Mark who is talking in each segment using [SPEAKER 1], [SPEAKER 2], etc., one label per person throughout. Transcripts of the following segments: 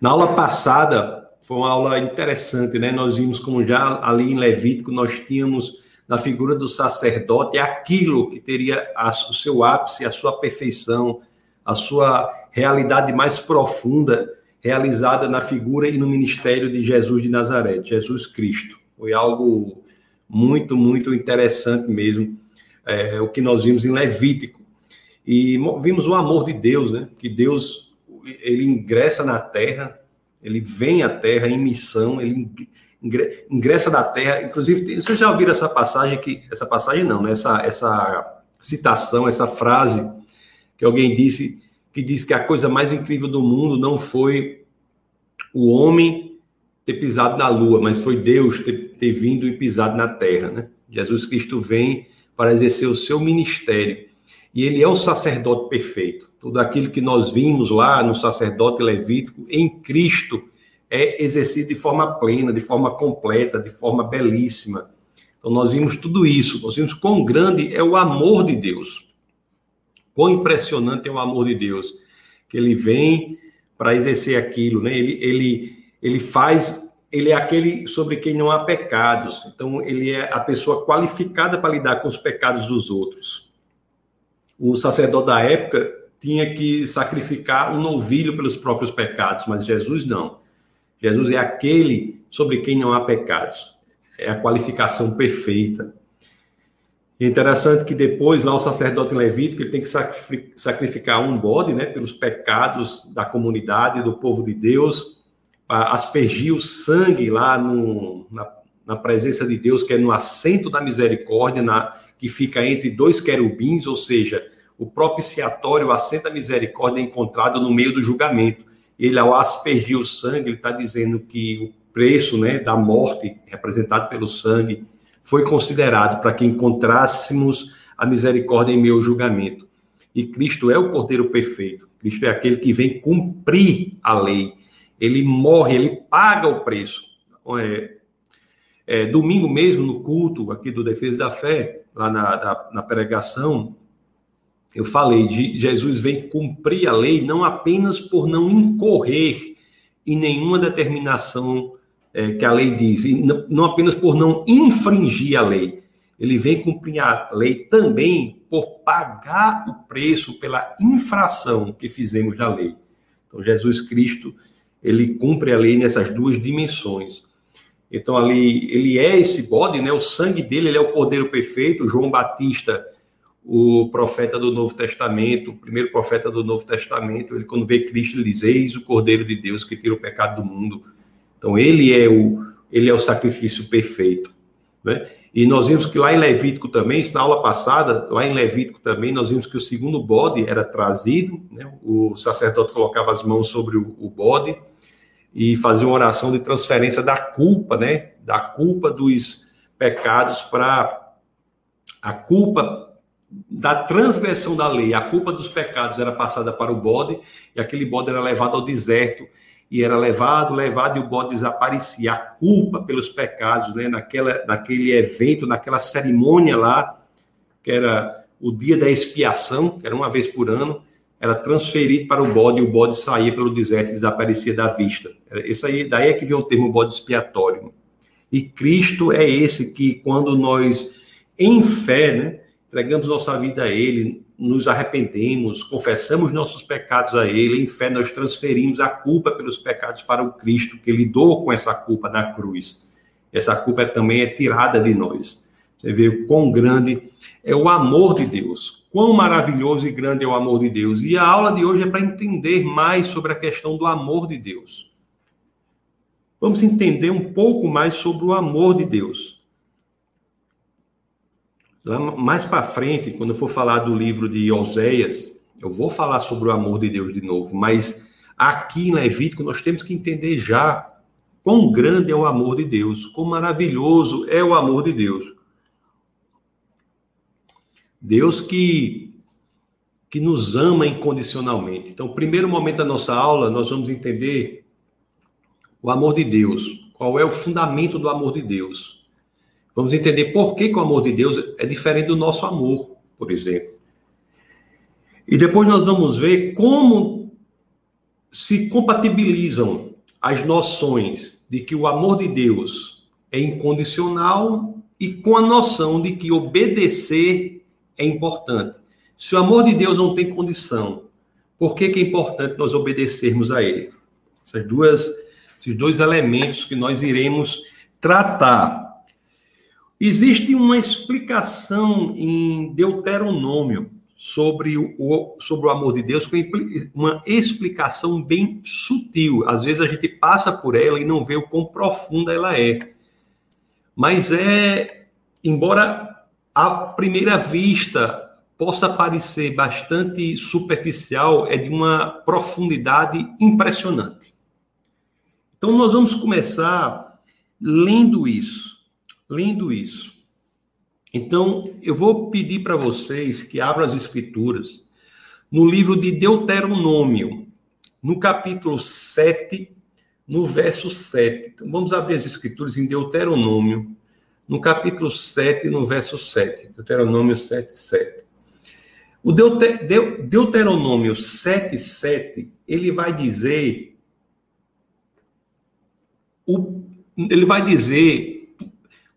[SPEAKER 1] Na aula passada, foi uma aula interessante, né? Nós vimos como já ali em Levítico nós tínhamos na figura do sacerdote aquilo que teria o seu ápice, a sua perfeição, a sua realidade mais profunda realizada na figura e no ministério de Jesus de Nazaré, Jesus Cristo. Foi algo muito, muito interessante mesmo, é, o que nós vimos em Levítico. E vimos o amor de Deus, né? Que Deus, ele ingressa na terra, ele vem à terra em missão, ele ingressa na terra. Inclusive, vocês já ouviram essa passagem que essa passagem não, né? Essa essa citação, essa frase que alguém disse que diz que a coisa mais incrível do mundo não foi o homem ter pisado na lua, mas foi Deus ter, ter vindo e pisado na terra, né? Jesus Cristo vem para exercer o seu ministério e ele é o sacerdote perfeito. Tudo aquilo que nós vimos lá no sacerdote levítico em Cristo é exercido de forma plena, de forma completa, de forma belíssima. Então nós vimos tudo isso, nós vimos quão grande é o amor de Deus. Quão impressionante é o amor de Deus, que ele vem para exercer aquilo, né? Ele, ele, ele faz, ele é aquele sobre quem não há pecados. Então ele é a pessoa qualificada para lidar com os pecados dos outros. O sacerdote da época tinha que sacrificar um novilho pelos próprios pecados, mas Jesus não. Jesus é aquele sobre quem não há pecados. É a qualificação perfeita. É interessante que depois, lá o sacerdote levítico, ele tem que sacrificar um bode, né, pelos pecados da comunidade, do povo de Deus, aspergir o sangue lá no, na, na, presença de Deus, que é no assento da misericórdia, na, que fica entre dois querubins, ou seja, o propiciatório, o assento misericórdia é encontrado no meio do julgamento ele ao aspergir o sangue, ele está dizendo que o preço né, da morte, representado pelo sangue, foi considerado para que encontrássemos a misericórdia em meu julgamento. E Cristo é o Cordeiro perfeito. Cristo é aquele que vem cumprir a lei. Ele morre, ele paga o preço. É, é, domingo mesmo, no culto aqui do Defesa da Fé, lá na, da, na pregação, eu falei de Jesus vem cumprir a lei não apenas por não incorrer em nenhuma determinação é, que a lei diz, e não, não apenas por não infringir a lei, ele vem cumprir a lei também por pagar o preço pela infração que fizemos da lei. Então, Jesus Cristo, ele cumpre a lei nessas duas dimensões. Então, ali, ele é esse bode, né? O sangue dele, ele é o cordeiro perfeito. João Batista, o profeta do Novo Testamento, o primeiro profeta do Novo Testamento, ele quando vê Cristo, ele diz: Eis o Cordeiro de Deus que tira o pecado do mundo. Então, ele é o, ele é o sacrifício perfeito. Né? E nós vimos que lá em Levítico também, na aula passada, lá em Levítico também, nós vimos que o segundo bode era trazido, né? o sacerdote colocava as mãos sobre o, o bode e fazia uma oração de transferência da culpa, né? da culpa dos pecados para a culpa da transgressão da lei, a culpa dos pecados era passada para o bode, e aquele bode era levado ao deserto, e era levado, levado, e o bode desaparecia. A culpa pelos pecados, né, naquela, naquele evento, naquela cerimônia lá, que era o dia da expiação, que era uma vez por ano, era transferido para o bode, e o bode saía pelo deserto e desaparecia da vista. Isso aí, daí é que vem o termo bode expiatório. E Cristo é esse que, quando nós, em fé, né, entregamos nossa vida a Ele, nos arrependemos, confessamos nossos pecados a Ele, em fé nós transferimos a culpa pelos pecados para o Cristo, que lidou com essa culpa na cruz. Essa culpa também é tirada de nós. Você vê o quão grande é o amor de Deus, quão maravilhoso e grande é o amor de Deus. E a aula de hoje é para entender mais sobre a questão do amor de Deus. Vamos entender um pouco mais sobre o amor de Deus. Lá mais para frente, quando eu for falar do livro de Oséias, eu vou falar sobre o amor de Deus de novo, mas aqui em Levítico nós temos que entender já quão grande é o amor de Deus, quão maravilhoso é o amor de Deus. Deus que que nos ama incondicionalmente. Então, primeiro momento da nossa aula, nós vamos entender o amor de Deus. Qual é o fundamento do amor de Deus? Vamos entender por que, que o amor de Deus é diferente do nosso amor, por exemplo. E depois nós vamos ver como se compatibilizam as noções de que o amor de Deus é incondicional e com a noção de que obedecer é importante. Se o amor de Deus não tem condição, por que, que é importante nós obedecermos a Ele? Essas duas, esses dois elementos que nós iremos tratar. Existe uma explicação em Deuteronômio sobre o, sobre o amor de Deus com uma explicação bem sutil. Às vezes a gente passa por ela e não vê o quão profunda ela é. Mas é, embora à primeira vista possa parecer bastante superficial, é de uma profundidade impressionante. Então nós vamos começar lendo isso, lendo isso. Então eu vou pedir para vocês que abram as escrituras no livro de Deuteronômio, no capítulo 7, no verso 7. Então vamos abrir as escrituras em Deuteronômio, no capítulo 7, no verso 7. Deuteronômio 7, 7. O Deuteronômio 7, 7, ele vai dizer o, ele vai dizer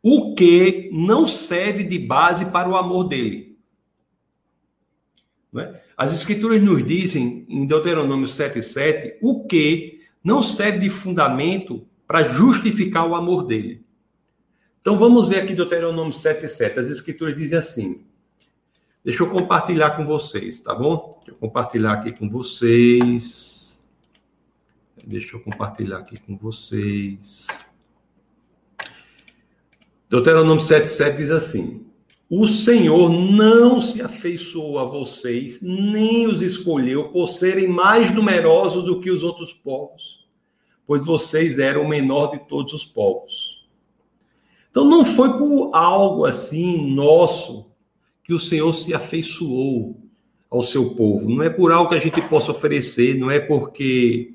[SPEAKER 1] o que não serve de base para o amor dele. É? As escrituras nos dizem, em Deuteronômio 7,7, o que não serve de fundamento para justificar o amor dele. Então vamos ver aqui Deuteronômio 7,7. As escrituras dizem assim. Deixa eu compartilhar com vocês, tá bom? Deixa eu compartilhar aqui com vocês. Deixa eu compartilhar aqui com vocês. Deuteronômio 7,7 diz assim: O Senhor não se afeiçoou a vocês, nem os escolheu por serem mais numerosos do que os outros povos, pois vocês eram o menor de todos os povos. Então não foi por algo assim nosso que o Senhor se afeiçoou ao seu povo. Não é por algo que a gente possa oferecer, não é porque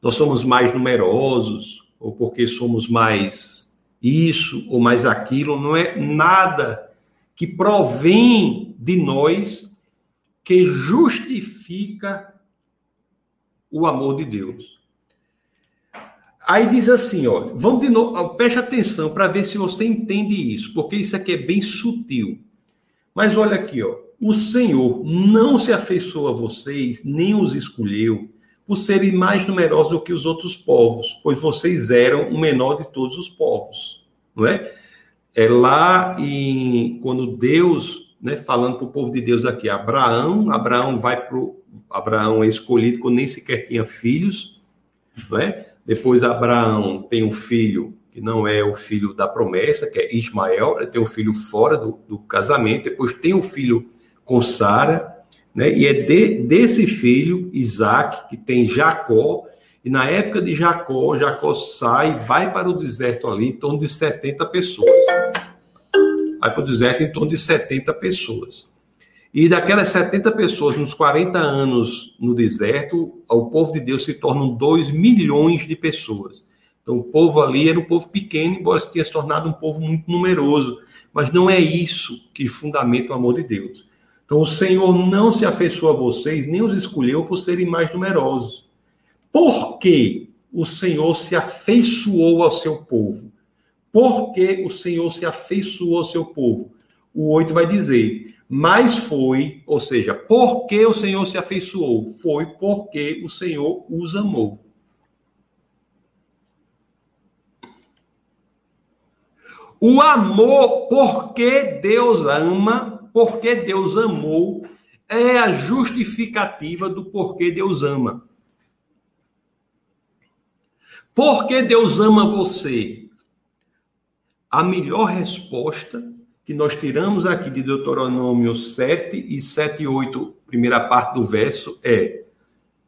[SPEAKER 1] nós somos mais numerosos ou porque somos mais isso ou mais aquilo, não é nada que provém de nós que justifica o amor de Deus. Aí diz assim, olha, vamos de novo, preste atenção para ver se você entende isso, porque isso aqui é bem sutil. Mas olha aqui, ó, o Senhor não se afeiçoou a vocês, nem os escolheu, por serem mais numerosos do que os outros povos, pois vocês eram o menor de todos os povos, não é? É lá em quando Deus, né, falando para o povo de Deus aqui, Abraão, Abraão vai para Abraão é escolhido quando nem sequer tinha filhos, não é? Depois Abraão tem um filho que não é o filho da promessa, que é Ismael, ele tem um filho fora do, do casamento, depois tem um filho com Sara, né? E é de, desse filho, Isaac, que tem Jacó, e na época de Jacó, Jacó sai, vai para o deserto ali, em torno de 70 pessoas. Vai para o deserto em torno de 70 pessoas. E daquelas 70 pessoas, nos 40 anos no deserto, o povo de Deus se tornam 2 milhões de pessoas. Então, o povo ali era um povo pequeno, embora se tenha se tornado um povo muito numeroso. Mas não é isso que fundamenta o amor de Deus. Então, o Senhor não se afeiçoou a vocês, nem os escolheu por serem mais numerosos. Por que o Senhor se afeiçoou ao seu povo? Por que o Senhor se afeiçoou ao seu povo? O 8 vai dizer: Mas foi, ou seja, por que o Senhor se afeiçoou? Foi porque o Senhor os amou. O amor, porque Deus ama, porque Deus amou é a justificativa do porquê Deus ama. Porque Deus ama você? A melhor resposta que nós tiramos aqui de Deuteronômio 7 e 7 e 8, primeira parte do verso, é: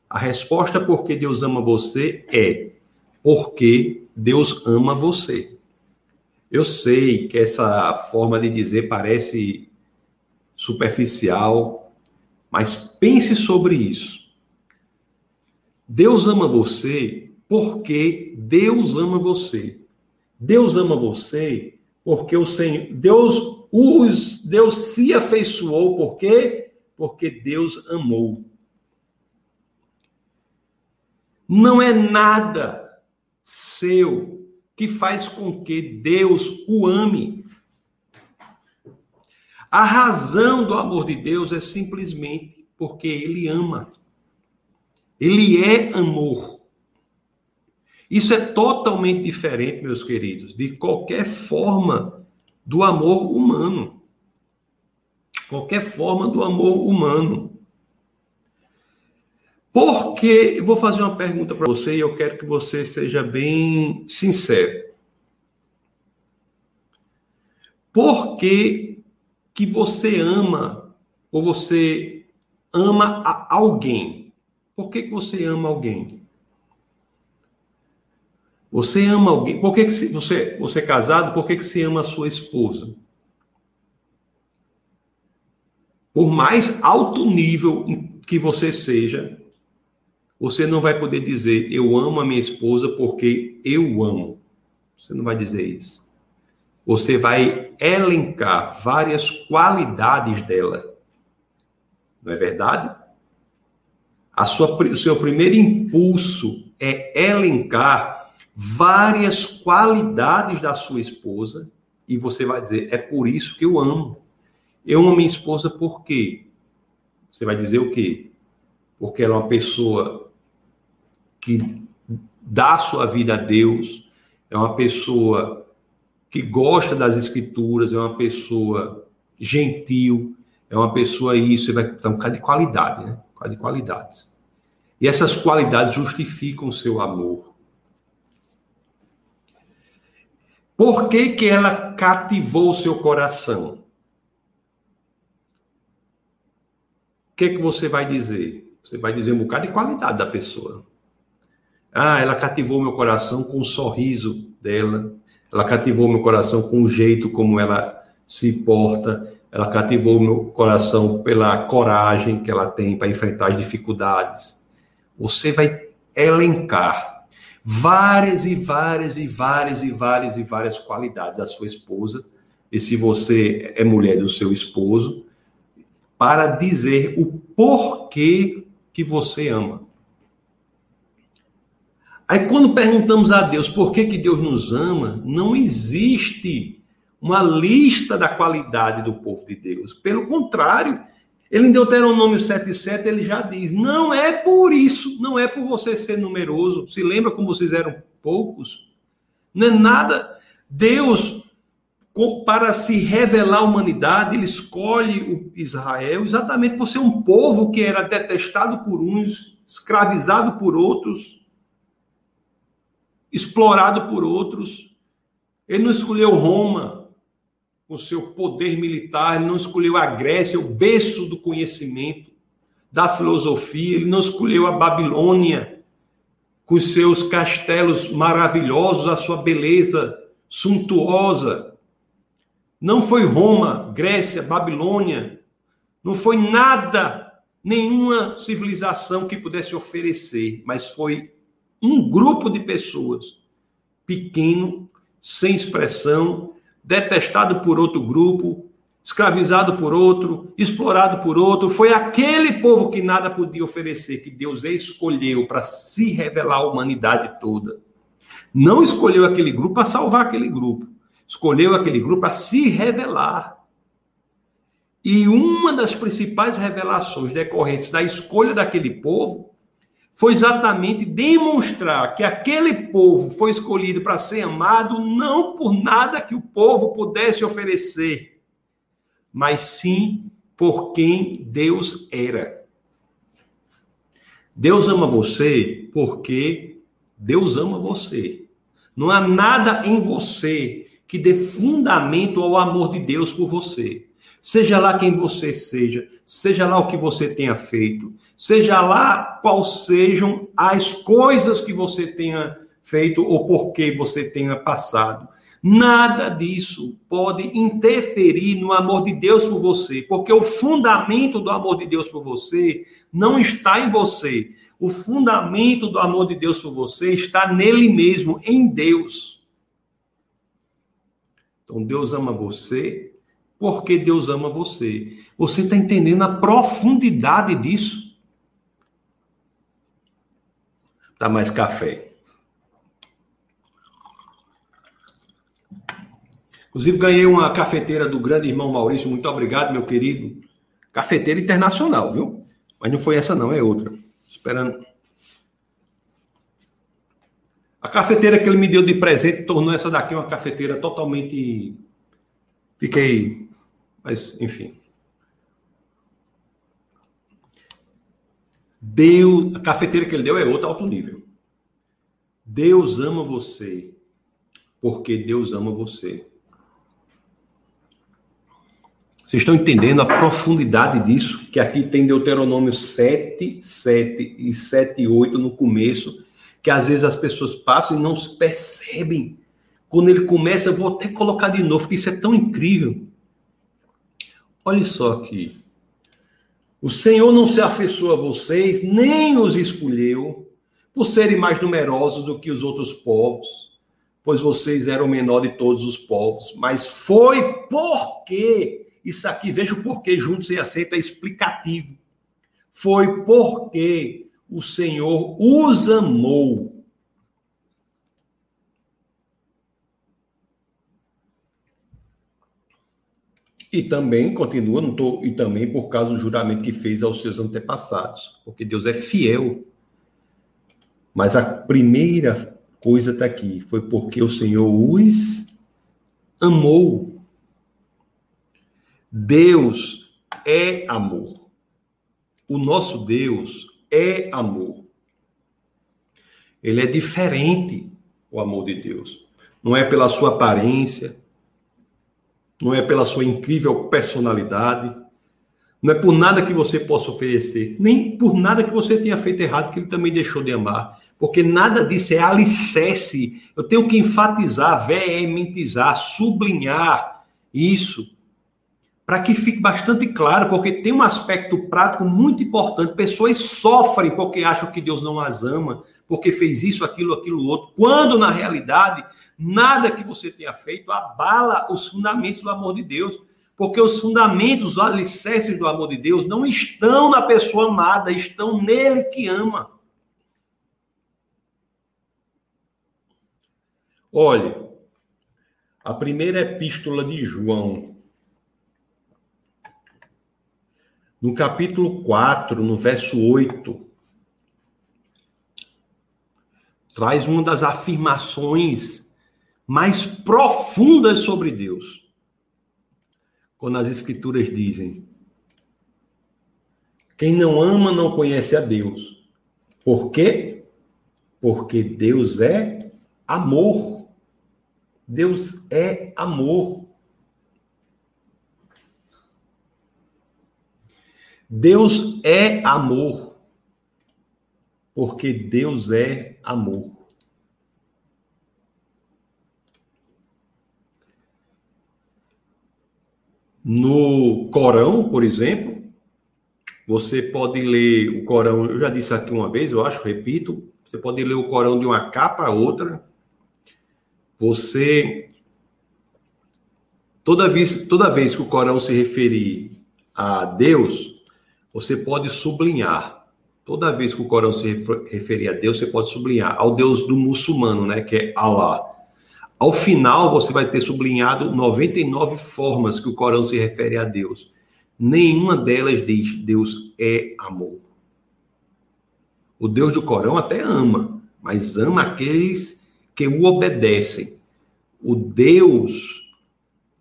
[SPEAKER 1] a resposta porque Deus ama você é porque Deus ama você. Eu sei que essa forma de dizer parece superficial, mas pense sobre isso. Deus ama você porque Deus ama você. Deus ama você porque o Senhor, Deus os Deus se afeiçoou por quê? Porque Deus amou. Não é nada seu que faz com que Deus o ame. A razão do amor de Deus é simplesmente porque ele ama. Ele é amor. Isso é totalmente diferente, meus queridos, de qualquer forma do amor humano. Qualquer forma do amor humano. Porque vou fazer uma pergunta para você e eu quero que você seja bem sincero. Por que, que você ama ou você ama alguém? Por que, que você ama alguém? Você ama alguém? Por que, que você, você é casado? Por que, que você ama a sua esposa? Por mais alto nível que você seja, você não vai poder dizer, eu amo a minha esposa porque eu amo. Você não vai dizer isso. Você vai elencar várias qualidades dela. Não é verdade? A sua, o seu primeiro impulso é elencar várias qualidades da sua esposa e você vai dizer, é por isso que eu amo. Eu amo minha esposa por quê? Você vai dizer o quê? Porque ela é uma pessoa que dá sua vida a Deus, é uma pessoa que gosta das escrituras, é uma pessoa gentil, é uma pessoa isso, vai então, de qualidade, né? De qualidades. E essas qualidades justificam o seu amor. Por que, que ela cativou o seu coração? O que, que você vai dizer? Você vai dizer um bocado de qualidade da pessoa. Ah, ela cativou meu coração com o sorriso dela, ela cativou meu coração com o jeito como ela se porta, ela cativou meu coração pela coragem que ela tem para enfrentar as dificuldades. Você vai elencar várias e várias e várias e várias e várias qualidades da sua esposa, e se você é mulher do seu esposo, para dizer o porquê que você ama. Aí quando perguntamos a Deus por que, que Deus nos ama, não existe uma lista da qualidade do povo de Deus. Pelo contrário, ele em Deuteronômio 7,7 ele já diz: não é por isso, não é por você ser numeroso. Se lembra como vocês eram poucos? Não é nada. Deus, para se revelar à humanidade, ele escolhe o Israel exatamente por ser um povo que era detestado por uns, escravizado por outros explorado por outros. Ele não escolheu Roma, com seu poder militar, ele não escolheu a Grécia, o berço do conhecimento, da filosofia, ele não escolheu a Babilônia, com seus castelos maravilhosos, a sua beleza suntuosa. Não foi Roma, Grécia, Babilônia, não foi nada, nenhuma civilização que pudesse oferecer, mas foi um grupo de pessoas pequeno, sem expressão, detestado por outro grupo, escravizado por outro, explorado por outro, foi aquele povo que nada podia oferecer, que Deus escolheu para se revelar à humanidade toda. Não escolheu aquele grupo para salvar aquele grupo, escolheu aquele grupo para se revelar. E uma das principais revelações decorrentes da escolha daquele povo foi exatamente demonstrar que aquele povo foi escolhido para ser amado não por nada que o povo pudesse oferecer, mas sim por quem Deus era. Deus ama você porque Deus ama você. Não há nada em você que dê fundamento ao amor de Deus por você. Seja lá quem você seja, seja lá o que você tenha feito, seja lá quais sejam as coisas que você tenha feito ou por que você tenha passado. Nada disso pode interferir no amor de Deus por você, porque o fundamento do amor de Deus por você não está em você. O fundamento do amor de Deus por você está nele mesmo, em Deus. Então Deus ama você, porque Deus ama você. Você está entendendo a profundidade disso? Tá mais café. Inclusive, ganhei uma cafeteira do grande irmão Maurício. Muito obrigado, meu querido. Cafeteira internacional, viu? Mas não foi essa, não, é outra. Esperando. A cafeteira que ele me deu de presente tornou essa daqui uma cafeteira totalmente. Fiquei. Mas, enfim. Deus, a cafeteira que ele deu é outro alto nível. Deus ama você porque Deus ama você. Vocês estão entendendo a profundidade disso? Que aqui tem Deuteronômio 7, 7 e 7, 8 no começo, que às vezes as pessoas passam e não se percebem. Quando ele começa, eu vou até colocar de novo, porque isso é tão incrível. Olha só aqui. O Senhor não se afeiçoou a vocês, nem os escolheu, por serem mais numerosos do que os outros povos, pois vocês eram o menor de todos os povos, mas foi porque, isso aqui, veja o porquê, juntos e aceita, é explicativo. Foi porque o Senhor os amou E também continua, não tô, e também por causa do juramento que fez aos seus antepassados, porque Deus é fiel. Mas a primeira coisa está aqui, foi porque o Senhor os amou. Deus é amor. O nosso Deus é amor. Ele é diferente, o amor de Deus. Não é pela sua aparência, não é pela sua incrível personalidade, não é por nada que você possa oferecer, nem por nada que você tenha feito errado que ele também deixou de amar, porque nada disso é alicerce. Eu tenho que enfatizar, veementizar, sublinhar isso, para que fique bastante claro, porque tem um aspecto prático muito importante. Pessoas sofrem porque acham que Deus não as ama, porque fez isso, aquilo, aquilo outro, quando na realidade nada que você tenha feito abala os fundamentos do amor de Deus, porque os fundamentos, os alicerces do amor de Deus não estão na pessoa amada, estão nele que ama. Olhe, a primeira epístola de João, no capítulo 4, no verso 8, traz uma das afirmações mais profundas sobre Deus. Quando as Escrituras dizem: Quem não ama não conhece a Deus. Por quê? Porque Deus é amor. Deus é amor. Deus é amor porque Deus é amor. No Corão, por exemplo, você pode ler o Corão, eu já disse aqui uma vez, eu acho, repito, você pode ler o Corão de uma capa a outra. Você toda vez, toda vez que o Corão se referir a Deus, você pode sublinhar Toda vez que o Corão se referir a Deus, você pode sublinhar ao Deus do muçulmano, né, que é Allah. Ao final, você vai ter sublinhado 99 formas que o Corão se refere a Deus. Nenhuma delas diz Deus é amor. O Deus do Corão até ama, mas ama aqueles que o obedecem. O Deus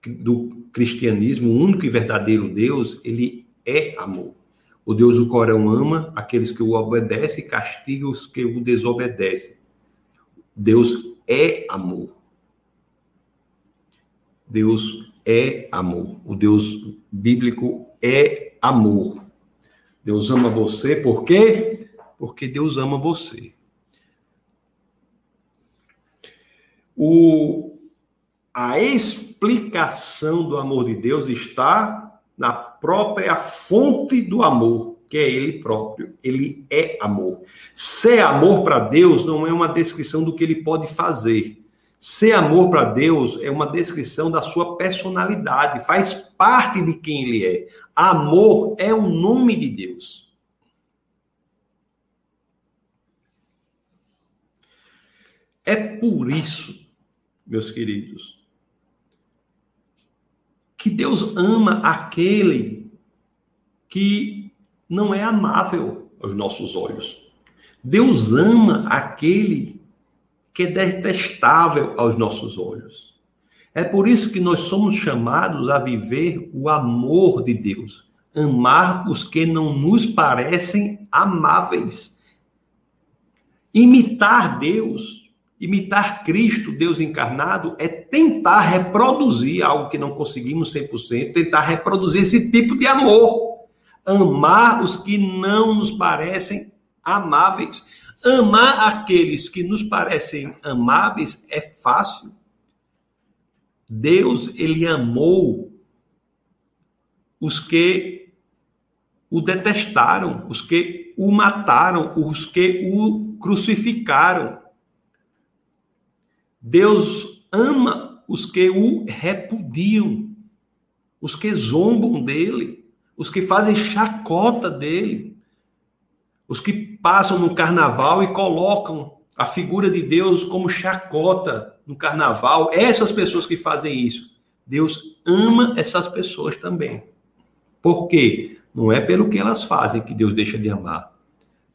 [SPEAKER 1] do cristianismo, o único e verdadeiro Deus, ele é amor. O Deus do Corão ama aqueles que o obedecem e castiga os que o desobedecem. Deus é amor. Deus é amor. O Deus bíblico é amor. Deus ama você por quê? Porque Deus ama você. O, a explicação do amor de Deus está na própria fonte do amor, que é ele próprio. Ele é amor. Ser amor para Deus não é uma descrição do que ele pode fazer. Ser amor para Deus é uma descrição da sua personalidade, faz parte de quem ele é. Amor é o nome de Deus. É por isso, meus queridos, que Deus ama aquele que não é amável aos nossos olhos. Deus ama aquele que é detestável aos nossos olhos. É por isso que nós somos chamados a viver o amor de Deus, amar os que não nos parecem amáveis. Imitar Deus, imitar Cristo, Deus encarnado, é tentar reproduzir algo que não conseguimos 100%, tentar reproduzir esse tipo de amor. Amar os que não nos parecem amáveis. Amar aqueles que nos parecem amáveis é fácil. Deus, ele amou os que o detestaram, os que o mataram, os que o crucificaram. Deus ama os que o repudiam, os que zombam dele, os que fazem chacota dele, os que passam no carnaval e colocam a figura de Deus como chacota no carnaval. Essas pessoas que fazem isso, Deus ama essas pessoas também. Por quê? Não é pelo que elas fazem que Deus deixa de amar.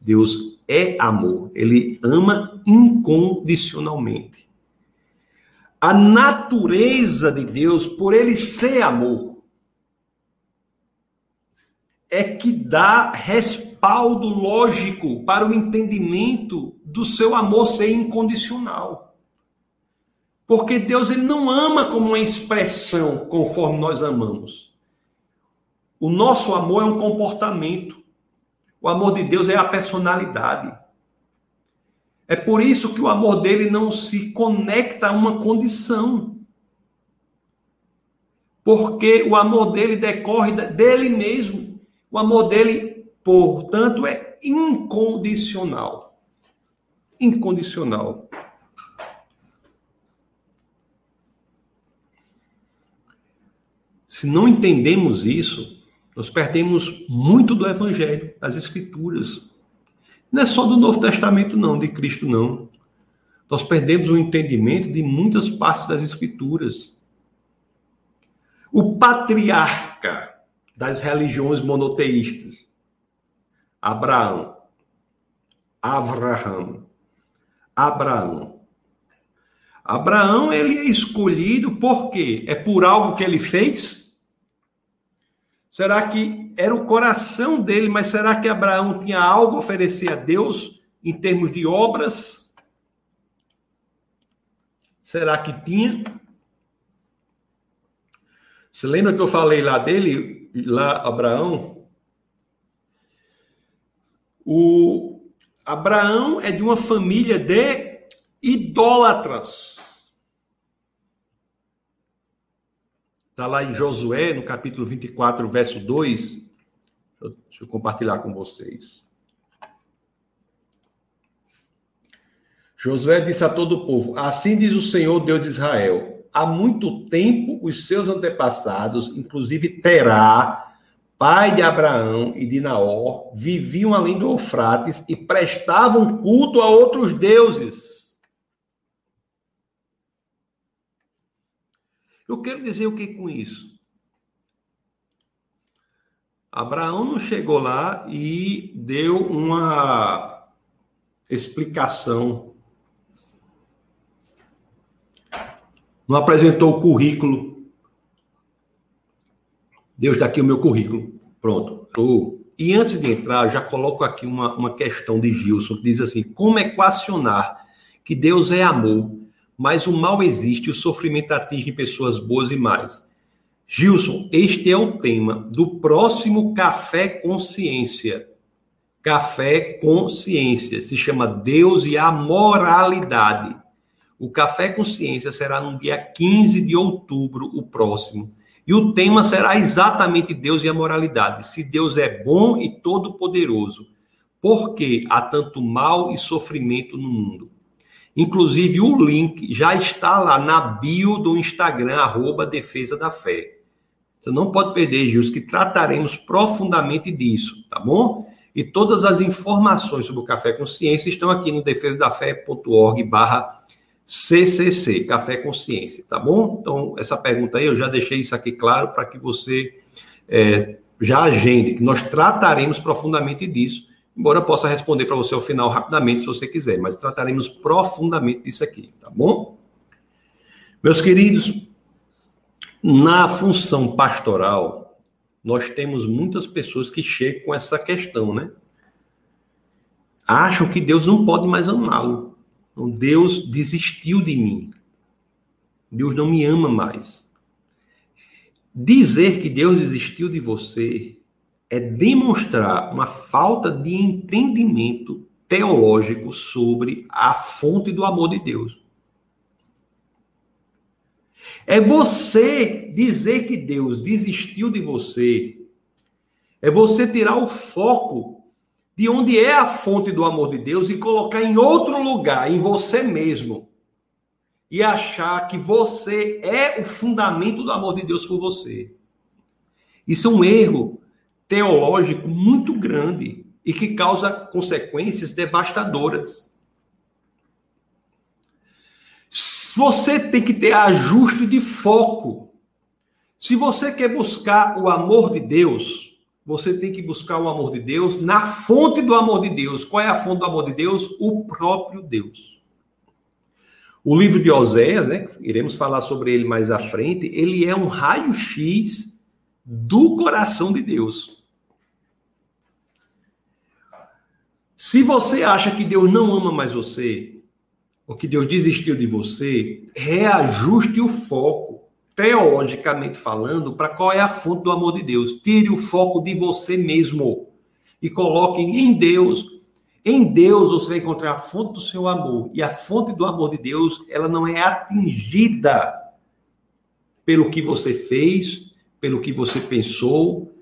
[SPEAKER 1] Deus é amor. Ele ama incondicionalmente. A natureza de Deus, por ele ser amor, é que dá respaldo lógico para o entendimento do seu amor ser incondicional. Porque Deus ele não ama como uma expressão conforme nós amamos. O nosso amor é um comportamento. O amor de Deus é a personalidade. É por isso que o amor dele não se conecta a uma condição. Porque o amor dele decorre dele mesmo. O amor dele, portanto, é incondicional. Incondicional. Se não entendemos isso, nós perdemos muito do Evangelho, das Escrituras. Não é só do Novo Testamento, não, de Cristo, não. Nós perdemos o entendimento de muitas partes das Escrituras. O patriarca das religiões monoteístas. Abraão. Avraham. Abraão. Abraão, ele é escolhido por quê? É por algo que ele fez? Será que era o coração dele, mas será que Abraão tinha algo a oferecer a Deus em termos de obras? Será que tinha? Você lembra que eu falei lá dele? lá Abraão, o Abraão é de uma família de idólatras. Está lá em Josué, no capítulo 24, verso 2. Deixa eu compartilhar com vocês. Josué disse a todo o povo: Assim diz o Senhor Deus de Israel: há muito tempo os seus antepassados, inclusive Terá, pai de Abraão e de Naor, viviam além do Eufrates e prestavam culto a outros deuses. Eu quero dizer o que com isso? Abraão não chegou lá e deu uma explicação não apresentou o currículo. Deus, está aqui o meu currículo. Pronto. E antes de entrar, já coloco aqui uma, uma questão de Gilson, que diz assim: como equacionar que Deus é amor, mas o mal existe e o sofrimento atinge pessoas boas e mais? Gilson, este é o tema do próximo Café Consciência. Café Consciência. Se chama Deus e a Moralidade. O Café Consciência será no dia 15 de outubro, o próximo. E o tema será exatamente Deus e a moralidade. Se Deus é bom e todo-poderoso, por que há tanto mal e sofrimento no mundo? Inclusive, o link já está lá na bio do Instagram, arroba Defesa da Fé. Você não pode perder, Gils, que trataremos profundamente disso, tá bom? E todas as informações sobre o Café Consciência estão aqui no defesadafé.org barra CCC, Café Consciência, tá bom? Então, essa pergunta aí, eu já deixei isso aqui claro para que você é, já agende, que nós trataremos profundamente disso, embora eu possa responder para você ao final rapidamente, se você quiser, mas trataremos profundamente disso aqui, tá bom? Meus queridos, na função pastoral, nós temos muitas pessoas que chegam com essa questão, né? Acham que Deus não pode mais amá-lo. Então, Deus desistiu de mim. Deus não me ama mais. Dizer que Deus desistiu de você é demonstrar uma falta de entendimento teológico sobre a fonte do amor de Deus. É você dizer que Deus desistiu de você. É você tirar o foco de onde é a fonte do amor de Deus e colocar em outro lugar, em você mesmo. E achar que você é o fundamento do amor de Deus por você. Isso é um erro teológico muito grande e que causa consequências devastadoras. Você tem que ter ajuste de foco. Se você quer buscar o amor de Deus, você tem que buscar o amor de Deus na fonte do amor de Deus. Qual é a fonte do amor de Deus? O próprio Deus. O livro de Oséias, né, iremos falar sobre ele mais à frente, ele é um raio-x do coração de Deus. Se você acha que Deus não ama mais você, ou que Deus desistiu de você, reajuste o foco teologicamente falando, para qual é a fonte do amor de Deus. Tire o foco de você mesmo e coloque em Deus. Em Deus você vai encontrar a fonte do seu amor. E a fonte do amor de Deus, ela não é atingida pelo que você fez, pelo que você pensou,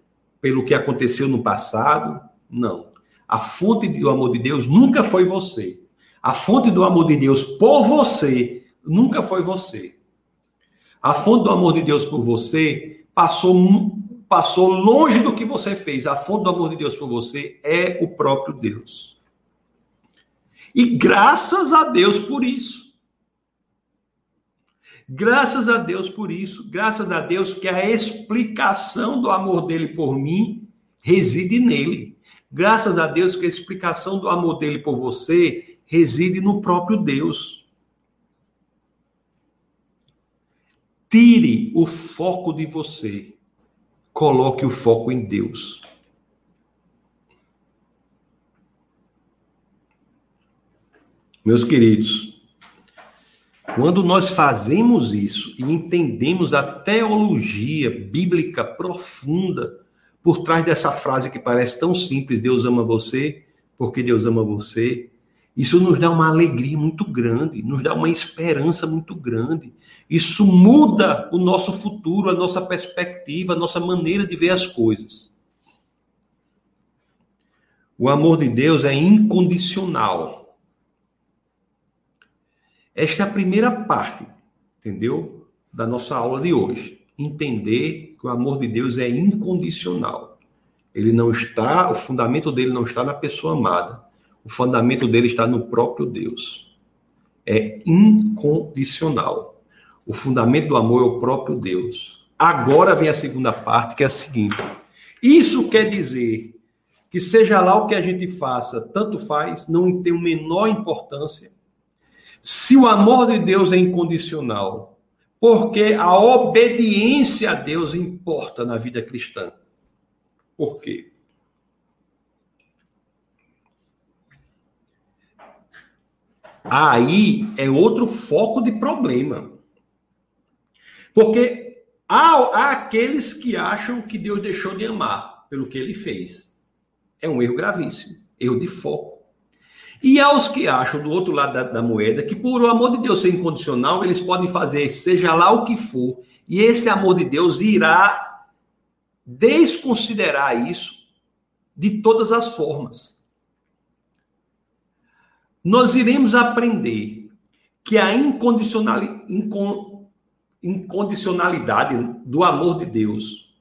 [SPEAKER 1] pelo que aconteceu no passado. Não. A fonte do amor de Deus nunca foi você. A fonte do amor de Deus por você nunca foi você. A fonte do amor de Deus por você passou, passou longe do que você fez. A fonte do amor de Deus por você é o próprio Deus. E graças a Deus por isso. Graças a Deus por isso. Graças a Deus que a explicação do amor dele por mim reside nele. Graças a Deus que a explicação do amor dele por você reside no próprio Deus. Tire o foco de você. Coloque o foco em Deus. Meus queridos, quando nós fazemos isso e entendemos a teologia bíblica profunda por trás dessa frase que parece tão simples, Deus ama você, porque Deus ama você, isso nos dá uma alegria muito grande, nos dá uma esperança muito grande. Isso muda o nosso futuro, a nossa perspectiva, a nossa maneira de ver as coisas. O amor de Deus é incondicional. Esta é a primeira parte, entendeu? Da nossa aula de hoje. Entender que o amor de Deus é incondicional. Ele não está, o fundamento dele não está na pessoa amada o fundamento dele está no próprio Deus. É incondicional. O fundamento do amor é o próprio Deus. Agora vem a segunda parte, que é a seguinte: isso quer dizer que seja lá o que a gente faça, tanto faz, não tem a menor importância. Se o amor de Deus é incondicional, porque a obediência a Deus importa na vida cristã. Por quê? Aí é outro foco de problema. Porque há, há aqueles que acham que Deus deixou de amar pelo que ele fez. É um erro gravíssimo, erro de foco. E há os que acham, do outro lado da, da, moeda, que por o amor de Deus ser incondicional, eles podem fazer seja lá o que for, e esse amor de Deus irá desconsiderar isso de todas as formas nós iremos aprender que a incondicionalidade do amor de Deus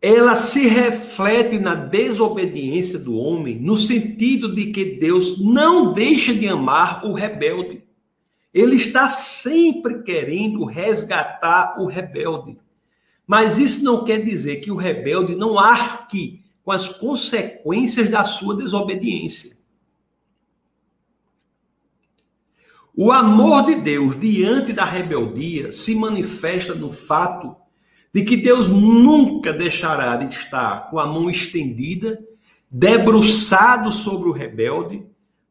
[SPEAKER 1] ela se reflete na desobediência do homem, no sentido de que Deus não deixa de amar o rebelde. Ele está sempre querendo resgatar o rebelde. Mas isso não quer dizer que o rebelde não arque com as consequências da sua desobediência. O amor de Deus diante da rebeldia se manifesta no fato de que Deus nunca deixará de estar com a mão estendida, debruçado sobre o rebelde,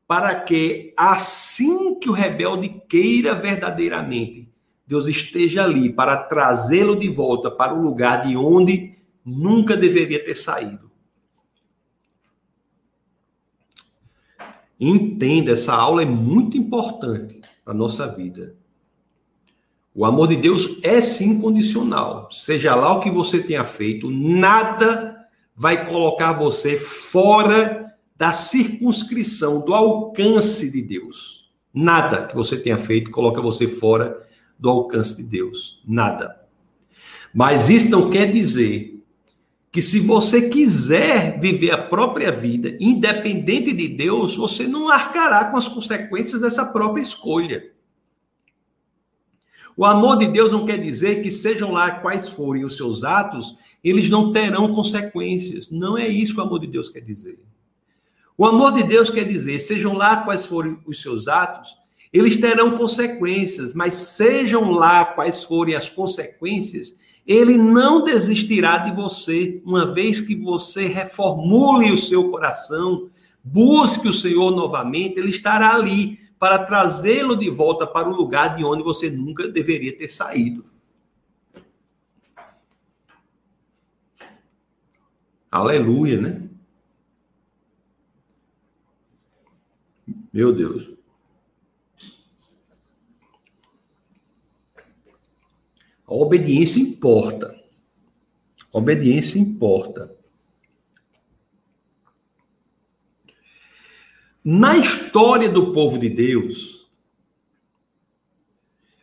[SPEAKER 1] para que, assim que o rebelde queira verdadeiramente, Deus esteja ali para trazê-lo de volta para o lugar de onde nunca deveria ter saído. Entenda, essa aula é muito importante para a nossa vida. O amor de Deus é sim condicional. Seja lá o que você tenha feito, nada vai colocar você fora da circunscrição, do alcance de Deus. Nada que você tenha feito coloca você fora do alcance de Deus. Nada. Mas isso não quer dizer que se você quiser viver a própria vida, independente de Deus, você não arcará com as consequências dessa própria escolha. O amor de Deus não quer dizer que sejam lá quais forem os seus atos, eles não terão consequências. Não é isso que o amor de Deus quer dizer. O amor de Deus quer dizer, sejam lá quais forem os seus atos, eles terão consequências, mas sejam lá quais forem as consequências, ele não desistirá de você, uma vez que você reformule o seu coração, busque o Senhor novamente, ele estará ali para trazê-lo de volta para o lugar de onde você nunca deveria ter saído. Aleluia, né? Meu Deus. A obediência importa. A obediência importa. Na história do povo de Deus,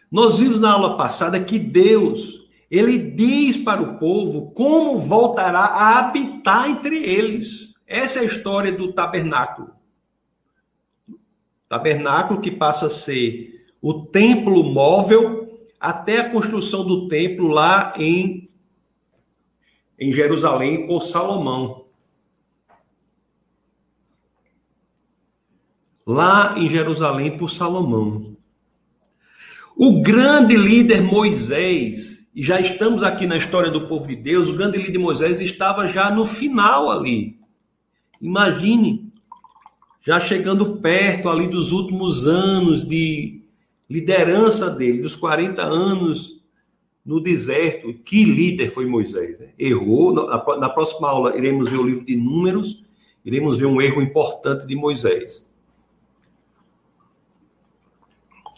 [SPEAKER 1] nós vimos na aula passada que Deus, ele diz para o povo como voltará a habitar entre eles. Essa é a história do tabernáculo. Tabernáculo que passa a ser o templo móvel até a construção do templo lá em, em Jerusalém por Salomão. Lá em Jerusalém por Salomão. O grande líder Moisés, e já estamos aqui na história do povo de Deus, o grande líder Moisés estava já no final ali. Imagine, já chegando perto ali dos últimos anos de liderança dele, dos 40 anos no deserto. Que líder foi Moisés? Né? Errou. Na, na próxima aula iremos ver o livro de Números, iremos ver um erro importante de Moisés.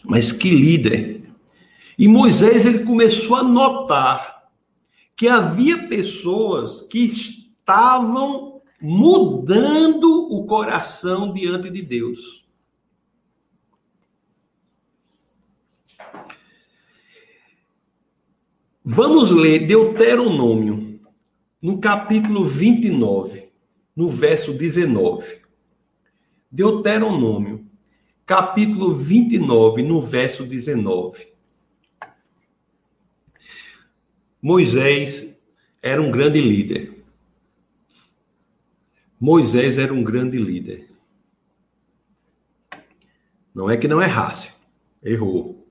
[SPEAKER 1] Mas que líder! E Moisés ele começou a notar que havia pessoas que estavam mudando o coração diante de Deus. Vamos ler Deuteronômio, no capítulo 29, no verso 19. Deuteronômio, capítulo 29, no verso 19. Moisés era um grande líder. Moisés era um grande líder. Não é que não errasse, errou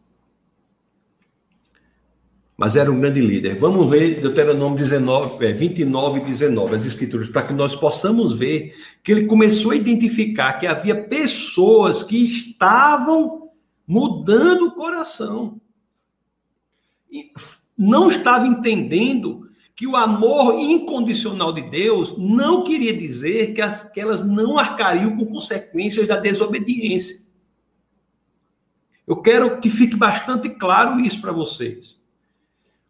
[SPEAKER 1] mas era um grande líder. Vamos ler Deuteronômio 19, 29 e 19, as escrituras, para que nós possamos ver que ele começou a identificar que havia pessoas que estavam mudando o coração. E não estava entendendo que o amor incondicional de Deus não queria dizer que, as, que elas não arcariam com consequências da desobediência. Eu quero que fique bastante claro isso para vocês.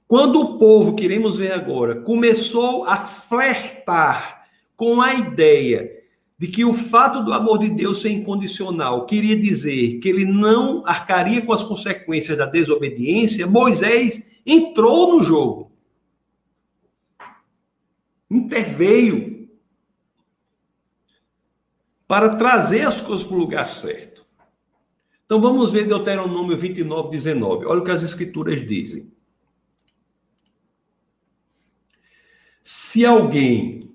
[SPEAKER 1] Quando o povo, queremos ver agora, começou a flertar com a ideia de que o fato do amor de Deus ser incondicional queria dizer que ele não arcaria com as consequências da desobediência, Moisés entrou no jogo. Interveio para trazer as coisas para o lugar certo. Então vamos ver Deuteronômio 29, 19. Olha o que as escrituras dizem. Se alguém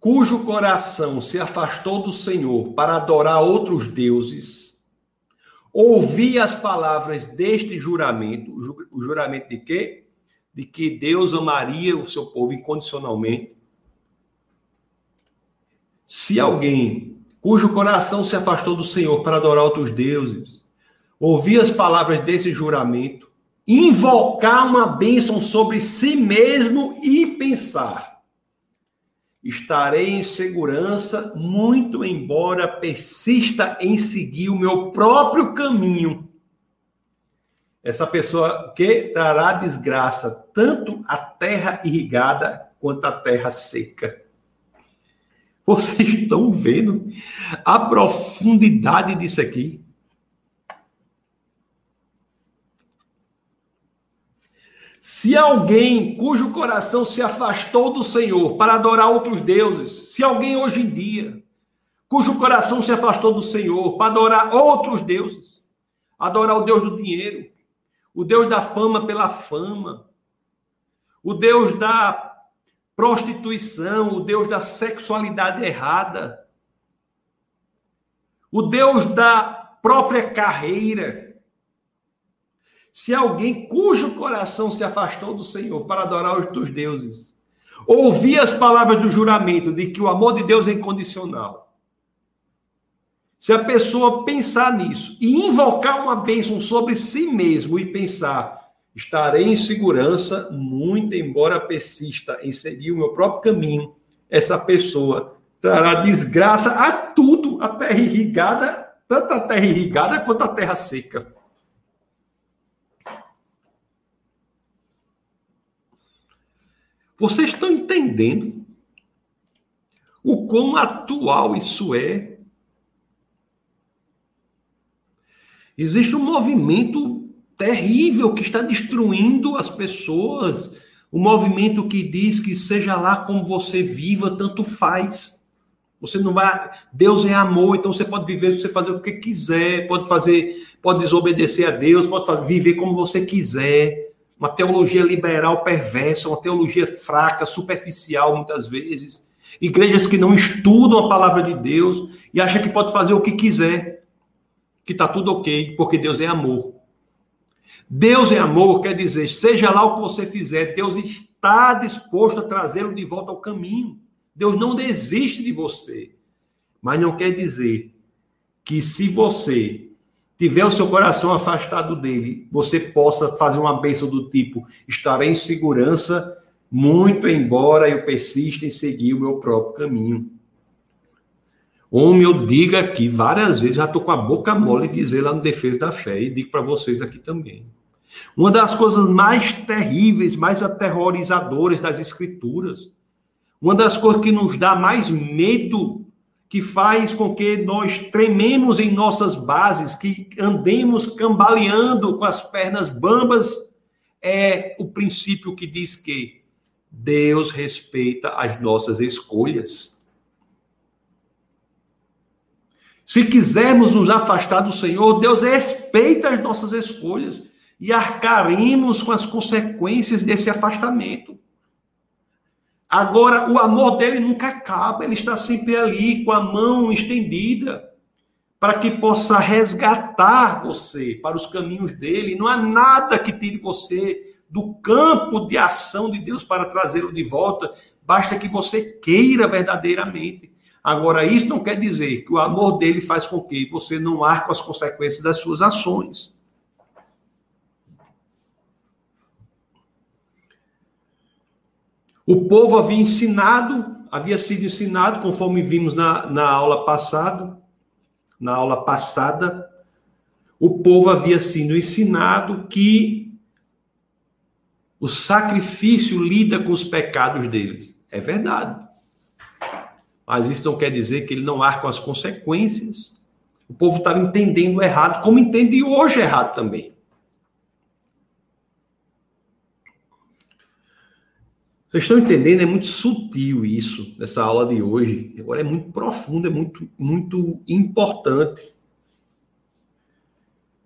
[SPEAKER 1] cujo coração se afastou do Senhor para adorar outros deuses, ouvir as palavras deste juramento, o juramento de quê? De que Deus amaria o seu povo incondicionalmente. Se alguém cujo coração se afastou do Senhor para adorar outros deuses, ouvir as palavras desse juramento, invocar uma bênção sobre si mesmo e pensar: estarei em segurança, muito embora persista em seguir o meu próprio caminho. Essa pessoa que trará desgraça tanto a terra irrigada quanto a terra seca. Vocês estão vendo a profundidade disso aqui? Se alguém cujo coração se afastou do Senhor para adorar outros deuses, se alguém hoje em dia, cujo coração se afastou do Senhor para adorar outros deuses, adorar o Deus do dinheiro, o Deus da fama pela fama, o Deus da prostituição, o Deus da sexualidade errada, o Deus da própria carreira, se alguém cujo coração se afastou do Senhor para adorar os teus deuses, ouvir as palavras do juramento de que o amor de Deus é incondicional, se a pessoa pensar nisso e invocar uma bênção sobre si mesmo e pensar, estarei em segurança, muito embora persista em seguir o meu próprio caminho, essa pessoa trará desgraça a tudo, a terra irrigada, tanto a terra irrigada quanto a terra seca. Vocês estão entendendo o quão atual isso é? Existe um movimento terrível que está destruindo as pessoas. O um movimento que diz que seja lá como você viva, tanto faz. Você não vai. Deus é amor, então você pode viver, você fazer o que quiser, pode fazer, pode desobedecer a Deus, pode fazer, viver como você quiser uma teologia liberal perversa, uma teologia fraca, superficial muitas vezes. Igrejas que não estudam a palavra de Deus e acham que pode fazer o que quiser, que está tudo ok, porque Deus é amor. Deus é amor quer dizer, seja lá o que você fizer, Deus está disposto a trazê-lo de volta ao caminho. Deus não desiste de você. Mas não quer dizer que se você tiver o seu coração afastado dele, você possa fazer uma bênção do tipo: estarei em segurança, muito embora eu persista em seguir o meu próprio caminho. Homem, eu digo aqui várias vezes, já estou com a boca mole dizer lá no Defesa da Fé, e digo para vocês aqui também. Uma das coisas mais terríveis, mais aterrorizadoras das Escrituras, uma das coisas que nos dá mais medo que faz com que nós trememos em nossas bases, que andemos cambaleando com as pernas bambas, é o princípio que diz que Deus respeita as nossas escolhas. Se quisermos nos afastar do Senhor, Deus respeita as nossas escolhas e arcaremos com as consequências desse afastamento. Agora, o amor dele nunca acaba, ele está sempre ali com a mão estendida para que possa resgatar você para os caminhos dele. Não há nada que tire você do campo de ação de Deus para trazê-lo de volta, basta que você queira verdadeiramente. Agora, isso não quer dizer que o amor dele faz com que você não arque as consequências das suas ações. O povo havia ensinado, havia sido ensinado, conforme vimos na, na aula passada, na aula passada, o povo havia sido ensinado que o sacrifício lida com os pecados deles. É verdade. Mas isso não quer dizer que ele não arca as consequências. O povo estava entendendo errado, como entende hoje errado também. Vocês estão entendendo? É muito sutil isso, nessa aula de hoje. Agora é muito profundo, é muito, muito importante.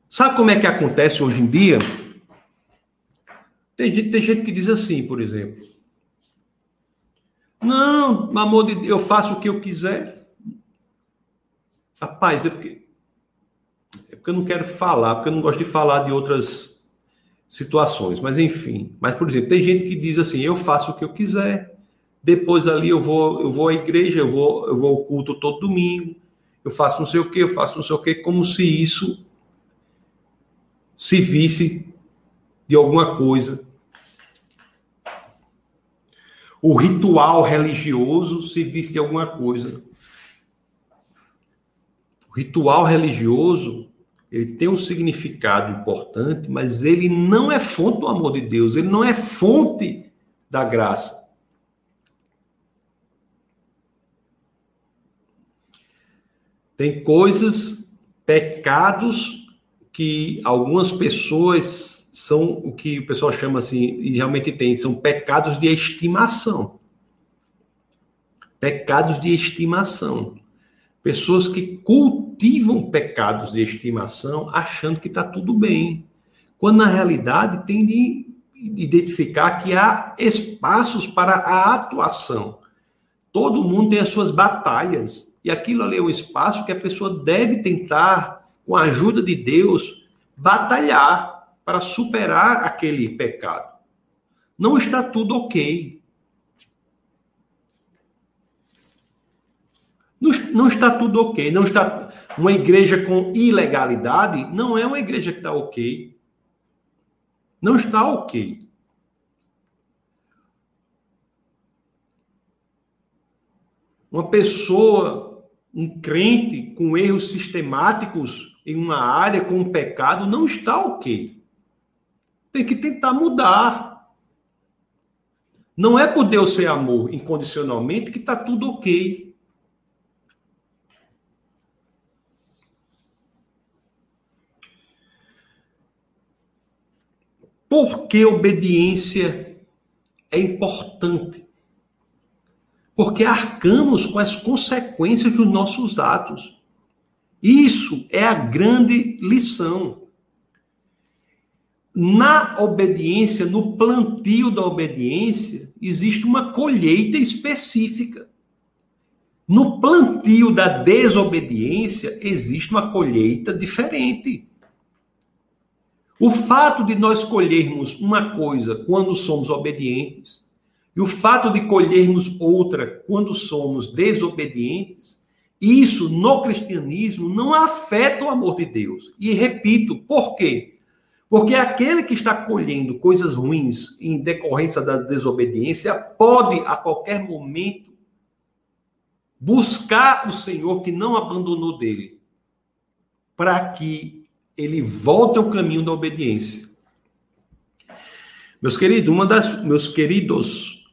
[SPEAKER 1] Sabe como é que acontece hoje em dia? Tem gente, tem gente que diz assim, por exemplo. Não, amor de Deus, eu faço o que eu quiser. Rapaz, é porque, é porque eu não quero falar, porque eu não gosto de falar de outras situações, mas enfim. Mas, por exemplo, tem gente que diz assim: eu faço o que eu quiser, depois ali eu vou, eu vou à igreja, eu vou, eu vou ao culto todo domingo, eu faço não sei o que, eu faço não sei o que, como se isso se visse de alguma coisa. O ritual religioso se visse de alguma coisa. O ritual religioso ele tem um significado importante, mas ele não é fonte do amor de Deus, ele não é fonte da graça. Tem coisas, pecados que algumas pessoas são o que o pessoal chama assim, e realmente tem, são pecados de estimação. Pecados de estimação. Pessoas que cultivam pecados de estimação achando que está tudo bem. Quando na realidade tem de identificar que há espaços para a atuação. Todo mundo tem as suas batalhas. E aquilo ali é um espaço que a pessoa deve tentar com a ajuda de Deus, batalhar para superar aquele pecado. Não está tudo ok. Não, não está tudo ok. Não está uma igreja com ilegalidade não é uma igreja que está ok. Não está ok. Uma pessoa, um crente com erros sistemáticos, em uma área com um pecado não está ok. Tem que tentar mudar. Não é por Deus ser amor incondicionalmente que está tudo ok. Por que obediência é importante? Porque arcamos com as consequências dos nossos atos. Isso é a grande lição. Na obediência, no plantio da obediência, existe uma colheita específica. No plantio da desobediência, existe uma colheita diferente. O fato de nós colhermos uma coisa quando somos obedientes, e o fato de colhermos outra quando somos desobedientes, isso no cristianismo não afeta o amor de Deus. E repito, por quê? Porque aquele que está colhendo coisas ruins em decorrência da desobediência pode a qualquer momento buscar o Senhor que não abandonou dele, para que ele volte ao caminho da obediência. Meus queridos, uma das meus queridos,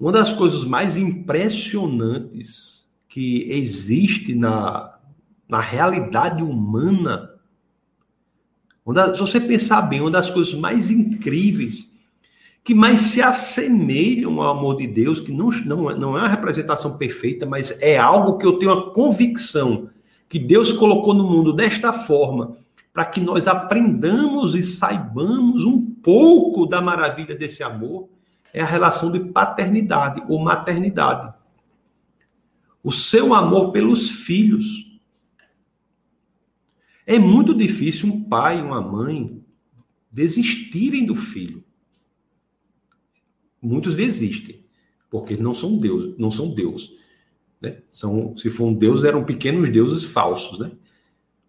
[SPEAKER 1] uma das coisas mais impressionantes que existe na, na realidade humana, se você pensar bem, uma das coisas mais incríveis, que mais se assemelham ao amor de Deus, que não, não, não é uma representação perfeita, mas é algo que eu tenho a convicção que Deus colocou no mundo desta forma, para que nós aprendamos e saibamos um pouco da maravilha desse amor, é a relação de paternidade ou maternidade o seu amor pelos filhos. É muito difícil um pai uma mãe desistirem do filho. Muitos desistem, porque não são Deus, não são Deus. Né? São, se for um Deus, eram pequenos deuses falsos, né?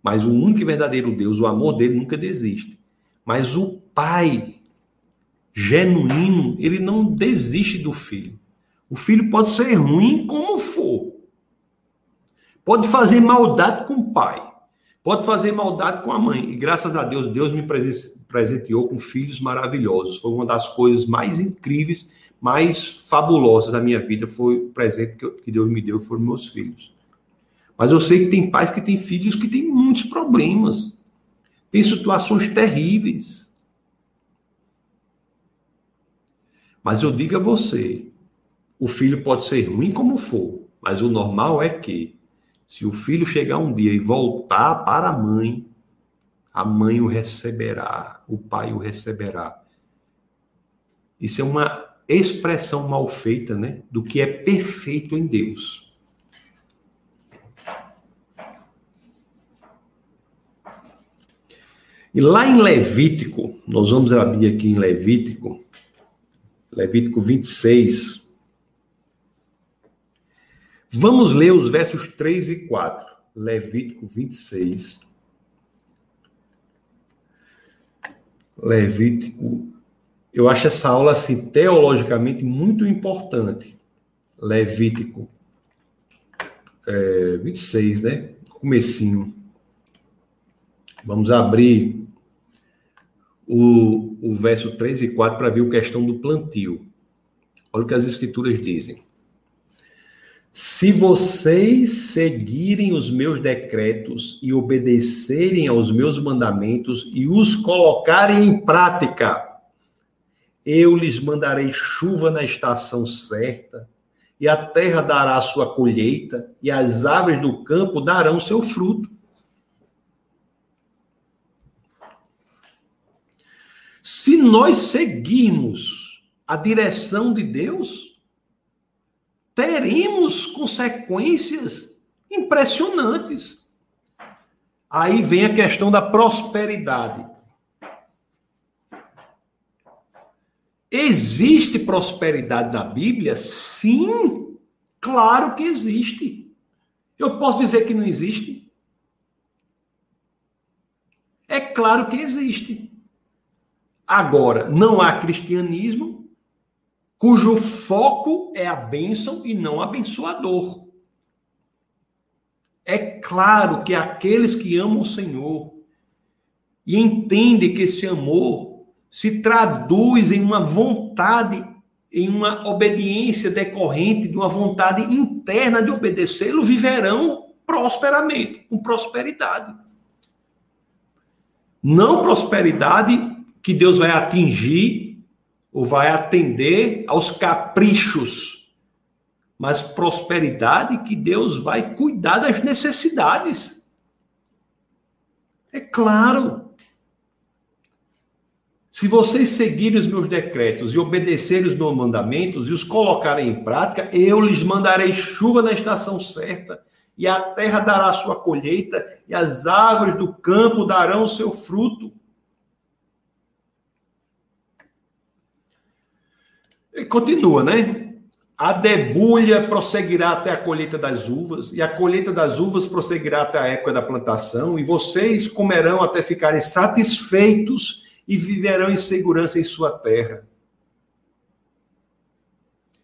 [SPEAKER 1] Mas o único e verdadeiro Deus, o amor dele nunca desiste. Mas o pai genuíno, ele não desiste do filho. O filho pode ser ruim como for. Pode fazer maldade com o pai, pode fazer maldade com a mãe. E graças a Deus, Deus me presenteou com filhos maravilhosos. Foi uma das coisas mais incríveis, mais fabulosas da minha vida. Foi o presente que Deus me deu, foram meus filhos. Mas eu sei que tem pais que têm filhos que têm muitos problemas, tem situações terríveis. Mas eu digo a você, o filho pode ser ruim como for, mas o normal é que se o filho chegar um dia e voltar para a mãe, a mãe o receberá, o pai o receberá. Isso é uma expressão mal feita, né, do que é perfeito em Deus. E lá em Levítico, nós vamos abrir aqui em Levítico, Levítico 26. Vamos ler os versos 3 e 4. Levítico 26. Levítico. Eu acho essa aula, assim, teologicamente muito importante. Levítico é, 26, né? Comecinho. Vamos abrir o, o verso 3 e 4 para ver a questão do plantio. Olha o que as escrituras dizem. Se vocês seguirem os meus decretos e obedecerem aos meus mandamentos e os colocarem em prática, eu lhes mandarei chuva na estação certa, e a terra dará sua colheita, e as aves do campo darão seu fruto. Se nós seguirmos a direção de Deus, teremos consequências impressionantes. Aí vem a questão da prosperidade. Existe prosperidade na Bíblia? Sim, claro que existe. Eu posso dizer que não existe? É claro que existe. Agora, não há cristianismo cujo foco é a bênção e não abençoador. É claro que aqueles que amam o Senhor e entendem que esse amor se traduz em uma vontade, em uma obediência decorrente de uma vontade interna de obedecê-lo, viverão prosperamente, com prosperidade. Não prosperidade que Deus vai atingir ou vai atender aos caprichos, mas prosperidade que Deus vai cuidar das necessidades. É claro. Se vocês seguirem os meus decretos e obedecerem os meus mandamentos e os colocarem em prática, eu lhes mandarei chuva na estação certa, e a terra dará sua colheita, e as árvores do campo darão seu fruto. E continua, né? A debulha prosseguirá até a colheita das uvas, e a colheita das uvas prosseguirá até a época da plantação, e vocês comerão até ficarem satisfeitos e viverão em segurança em sua terra.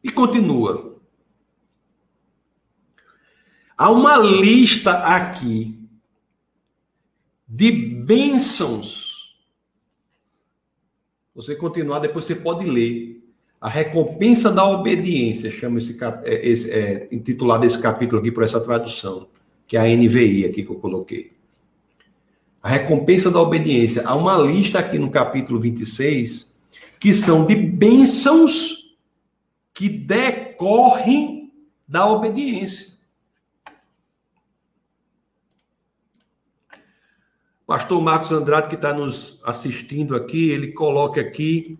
[SPEAKER 1] E continua. Há uma lista aqui de bênçãos. Você continuar, depois você pode ler. A recompensa da obediência, chama esse, é, esse é, intitulado esse capítulo aqui por essa tradução, que é a NVI aqui que eu coloquei. A recompensa da obediência. Há uma lista aqui no capítulo 26 que são de bênçãos que decorrem da obediência. Pastor Marcos Andrade, que está nos assistindo aqui, ele coloca aqui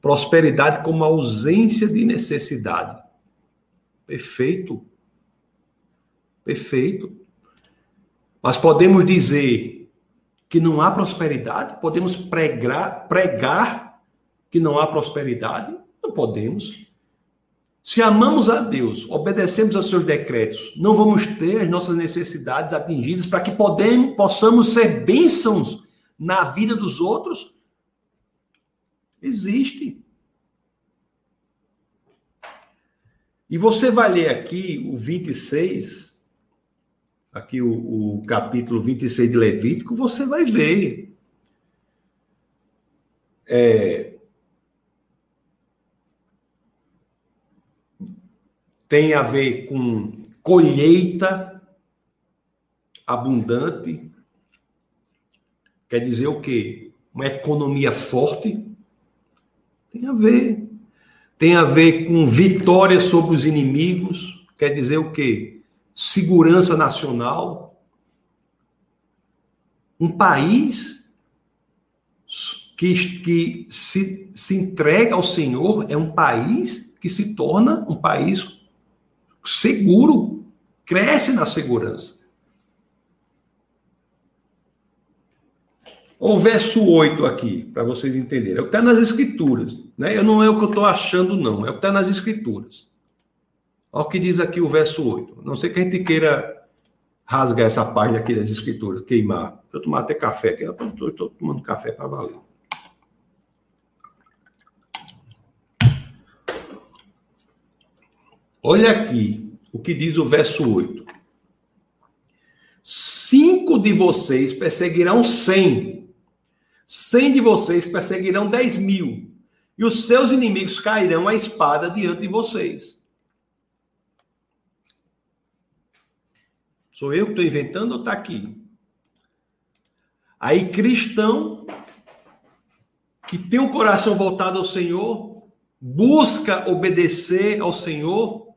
[SPEAKER 1] Prosperidade como ausência de necessidade. Perfeito. Perfeito. Mas podemos dizer que não há prosperidade? Podemos pregar, pregar que não há prosperidade? Não podemos. Se amamos a Deus, obedecemos aos seus decretos, não vamos ter as nossas necessidades atingidas para que podemos, possamos ser bênçãos na vida dos outros? Existe. E você vai ler aqui o 26, aqui o, o capítulo 26 de Levítico, você vai ver. É, tem a ver com colheita abundante. Quer dizer o quê? Uma economia forte. Tem a ver. Tem a ver com vitória sobre os inimigos. Quer dizer o quê? Segurança nacional. Um país que, que se, se entrega ao Senhor é um país que se torna um país seguro, cresce na segurança. O verso 8 aqui, para vocês entenderem. É o que está nas escrituras. Né? Eu não é o que eu estou achando, não. É o que está nas escrituras. Olha o que diz aqui o verso 8. Não sei que a gente queira rasgar essa página aqui das escrituras, queimar. Deixa eu tomar até café aqui. Estou tomando café para valer. Olha aqui o que diz o verso 8. Cinco de vocês perseguirão cem. Cem de vocês perseguirão dez mil. E os seus inimigos cairão a espada diante de vocês. Sou eu que estou inventando ou está aqui? Aí, cristão que tem o coração voltado ao Senhor, busca obedecer ao Senhor,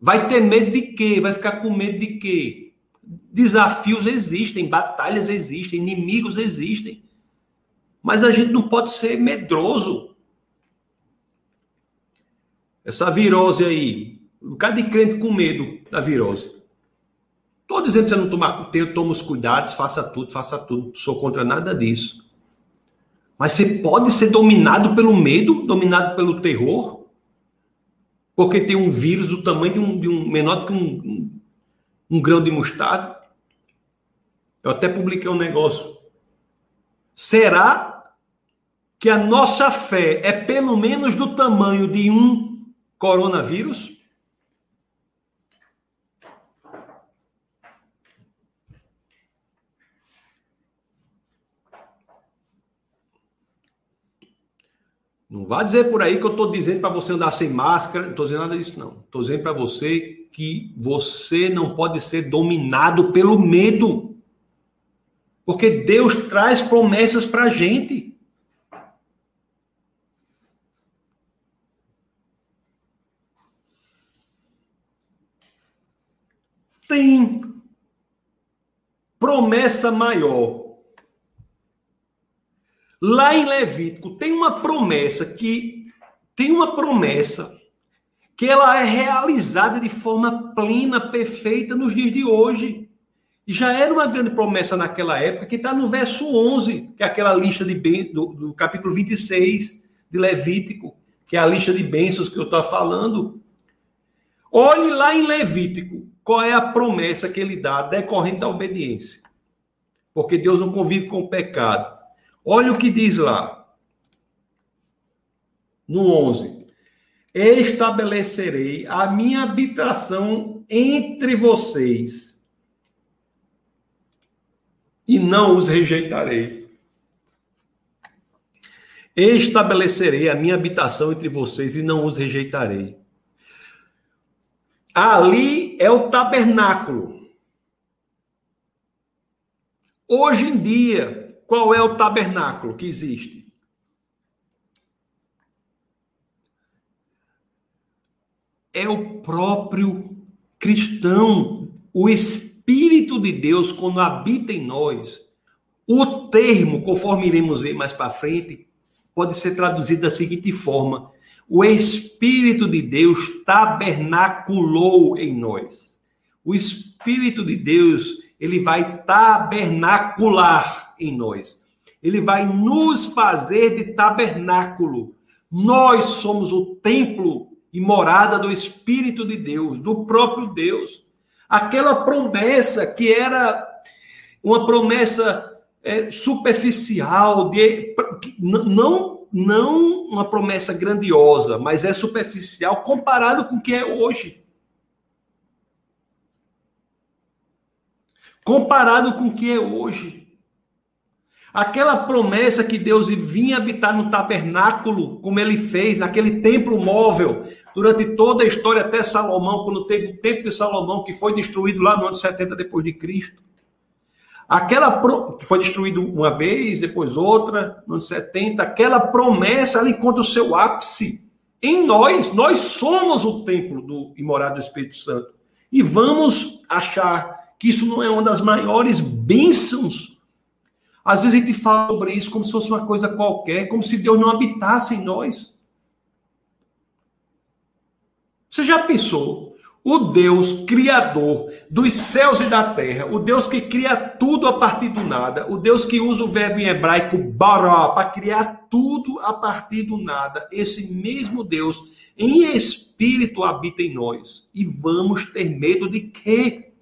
[SPEAKER 1] vai ter medo de quê? Vai ficar com medo de quê? Desafios existem, batalhas existem, inimigos existem. Mas a gente não pode ser medroso. Essa virose aí, um bocado de crente com medo da virose. Estou dizendo para você não tomar toma os cuidados, faça tudo, faça tudo. Não sou contra nada disso. Mas você pode ser dominado pelo medo, dominado pelo terror, porque tem um vírus do tamanho de um, de um menor que um, um, um grão de mostarda. Eu até publiquei um negócio. Será que a nossa fé é pelo menos do tamanho de um coronavírus? Não vá dizer por aí que eu estou dizendo para você andar sem máscara, não estou dizendo nada disso, não. Estou dizendo para você que você não pode ser dominado pelo medo. Porque Deus traz promessas para a gente. Tem promessa maior Lá em Levítico tem uma promessa que tem uma promessa que ela é realizada de forma plena, perfeita nos dias de hoje. E já era uma grande promessa naquela época, que está no verso 11, que é aquela lista de do, do capítulo 26 de Levítico, que é a lista de bênçãos que eu estou falando. Olhe lá em Levítico qual é a promessa que ele dá decorrente da obediência. Porque Deus não convive com o pecado. Olha o que diz lá. No 11. Estabelecerei a minha habitação entre vocês e não os rejeitarei. Estabelecerei a minha habitação entre vocês e não os rejeitarei. Ali é o tabernáculo. Hoje em dia, qual é o tabernáculo que existe? É o próprio cristão, o Espírito de Deus, quando habita em nós. O termo, conforme iremos ver mais para frente, pode ser traduzido da seguinte forma: o Espírito de Deus tabernaculou em nós. O Espírito de Deus, ele vai tabernacular em nós. Ele vai nos fazer de tabernáculo. Nós somos o templo e morada do Espírito de Deus, do próprio Deus. Aquela promessa que era uma promessa é, superficial, de, não, não uma promessa grandiosa, mas é superficial comparado com o que é hoje. Comparado com o que é hoje. Aquela promessa que Deus vinha habitar no tabernáculo, como ele fez, naquele templo móvel, durante toda a história até Salomão, quando teve o templo de Salomão, que foi destruído lá no ano 70 depois de Cristo. Aquela pro... que foi destruído uma vez, depois outra, no ano 70, aquela promessa, ela encontra o seu ápice em nós. Nós somos o templo do e morada do Espírito Santo. E vamos achar que isso não é uma das maiores bênçãos Às vezes a gente fala sobre isso como se fosse uma coisa qualquer, como se Deus não habitasse em nós. Você já pensou? O Deus criador dos céus e da terra, o Deus que cria tudo a partir do nada, o Deus que usa o verbo em hebraico bara para criar tudo a partir do nada, esse mesmo Deus em espírito habita em nós. E vamos ter medo de quê?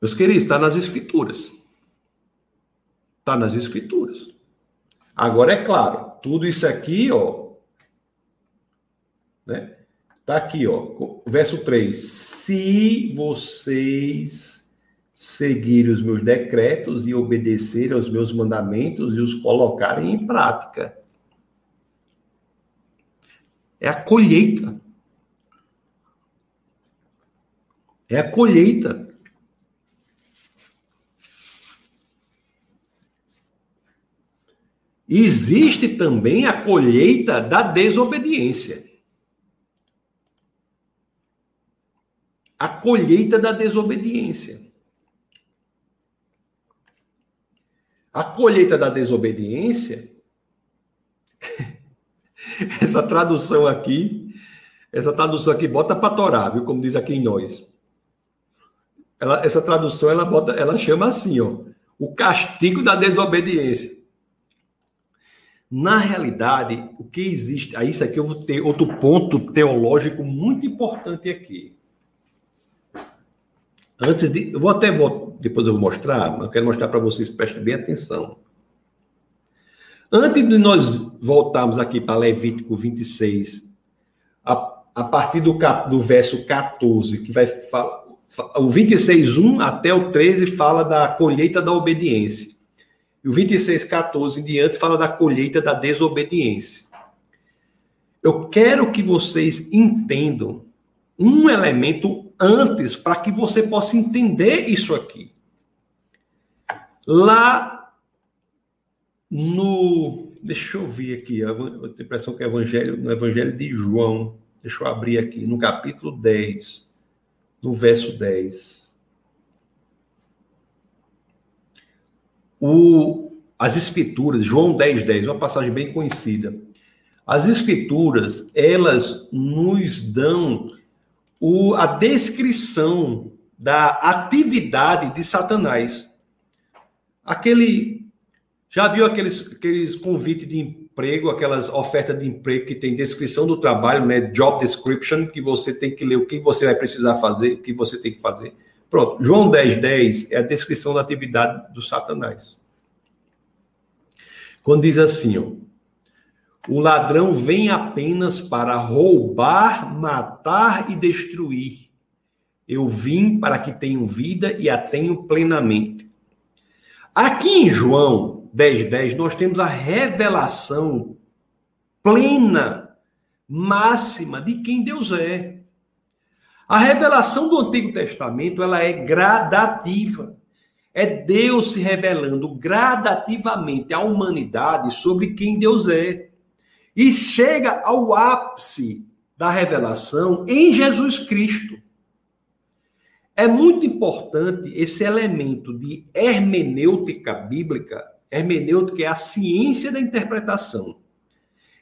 [SPEAKER 1] Meus queridos, está nas Escrituras. Está nas Escrituras. Agora é claro, tudo isso aqui, ó. Né? Tá aqui, ó. Verso 3. Se vocês seguirem os meus decretos e obedecerem aos meus mandamentos e os colocarem em prática. É a colheita. É a colheita. Existe também a colheita da desobediência. A colheita da desobediência. A colheita da desobediência, essa tradução aqui, essa tradução aqui bota para torar, viu? Como diz aqui em nós. Ela, essa tradução ela bota, ela chama assim, ó, o castigo da desobediência. Na realidade, o que existe. Aí, isso aqui eu vou ter outro ponto teológico muito importante aqui. Antes de. Eu vou até. Depois eu vou mostrar, mas eu quero mostrar para vocês, prestem bem atenção. Antes de nós voltarmos aqui para Levítico 26, a, a partir do, cap, do verso 14, que vai falar. O 26, 1 até o 13 fala da colheita da obediência. E o 26,14 em diante fala da colheita da desobediência. Eu quero que vocês entendam um elemento antes para que você possa entender isso aqui. Lá no. Deixa eu ver aqui, eu tenho a impressão que é evangelho, no Evangelho de João. Deixa eu abrir aqui, no capítulo 10, no verso 10. O, as escrituras, João 10, 10, uma passagem bem conhecida. As escrituras, elas nos dão o, a descrição da atividade de Satanás. Aquele. Já viu aqueles, aqueles convites de emprego, aquelas ofertas de emprego que tem descrição do trabalho, né? Job description, que você tem que ler o que você vai precisar fazer, o que você tem que fazer. Pronto, João 10, 10 é a descrição da atividade do Satanás. Quando diz assim, ó, o ladrão vem apenas para roubar, matar e destruir. Eu vim para que tenham vida e a tenham plenamente. Aqui em João 10, 10, nós temos a revelação plena, máxima de quem Deus é. A revelação do Antigo Testamento, ela é gradativa. É Deus se revelando gradativamente à humanidade sobre quem Deus é. E chega ao ápice da revelação em Jesus Cristo. É muito importante esse elemento de hermenêutica bíblica. Hermenêutica é a ciência da interpretação.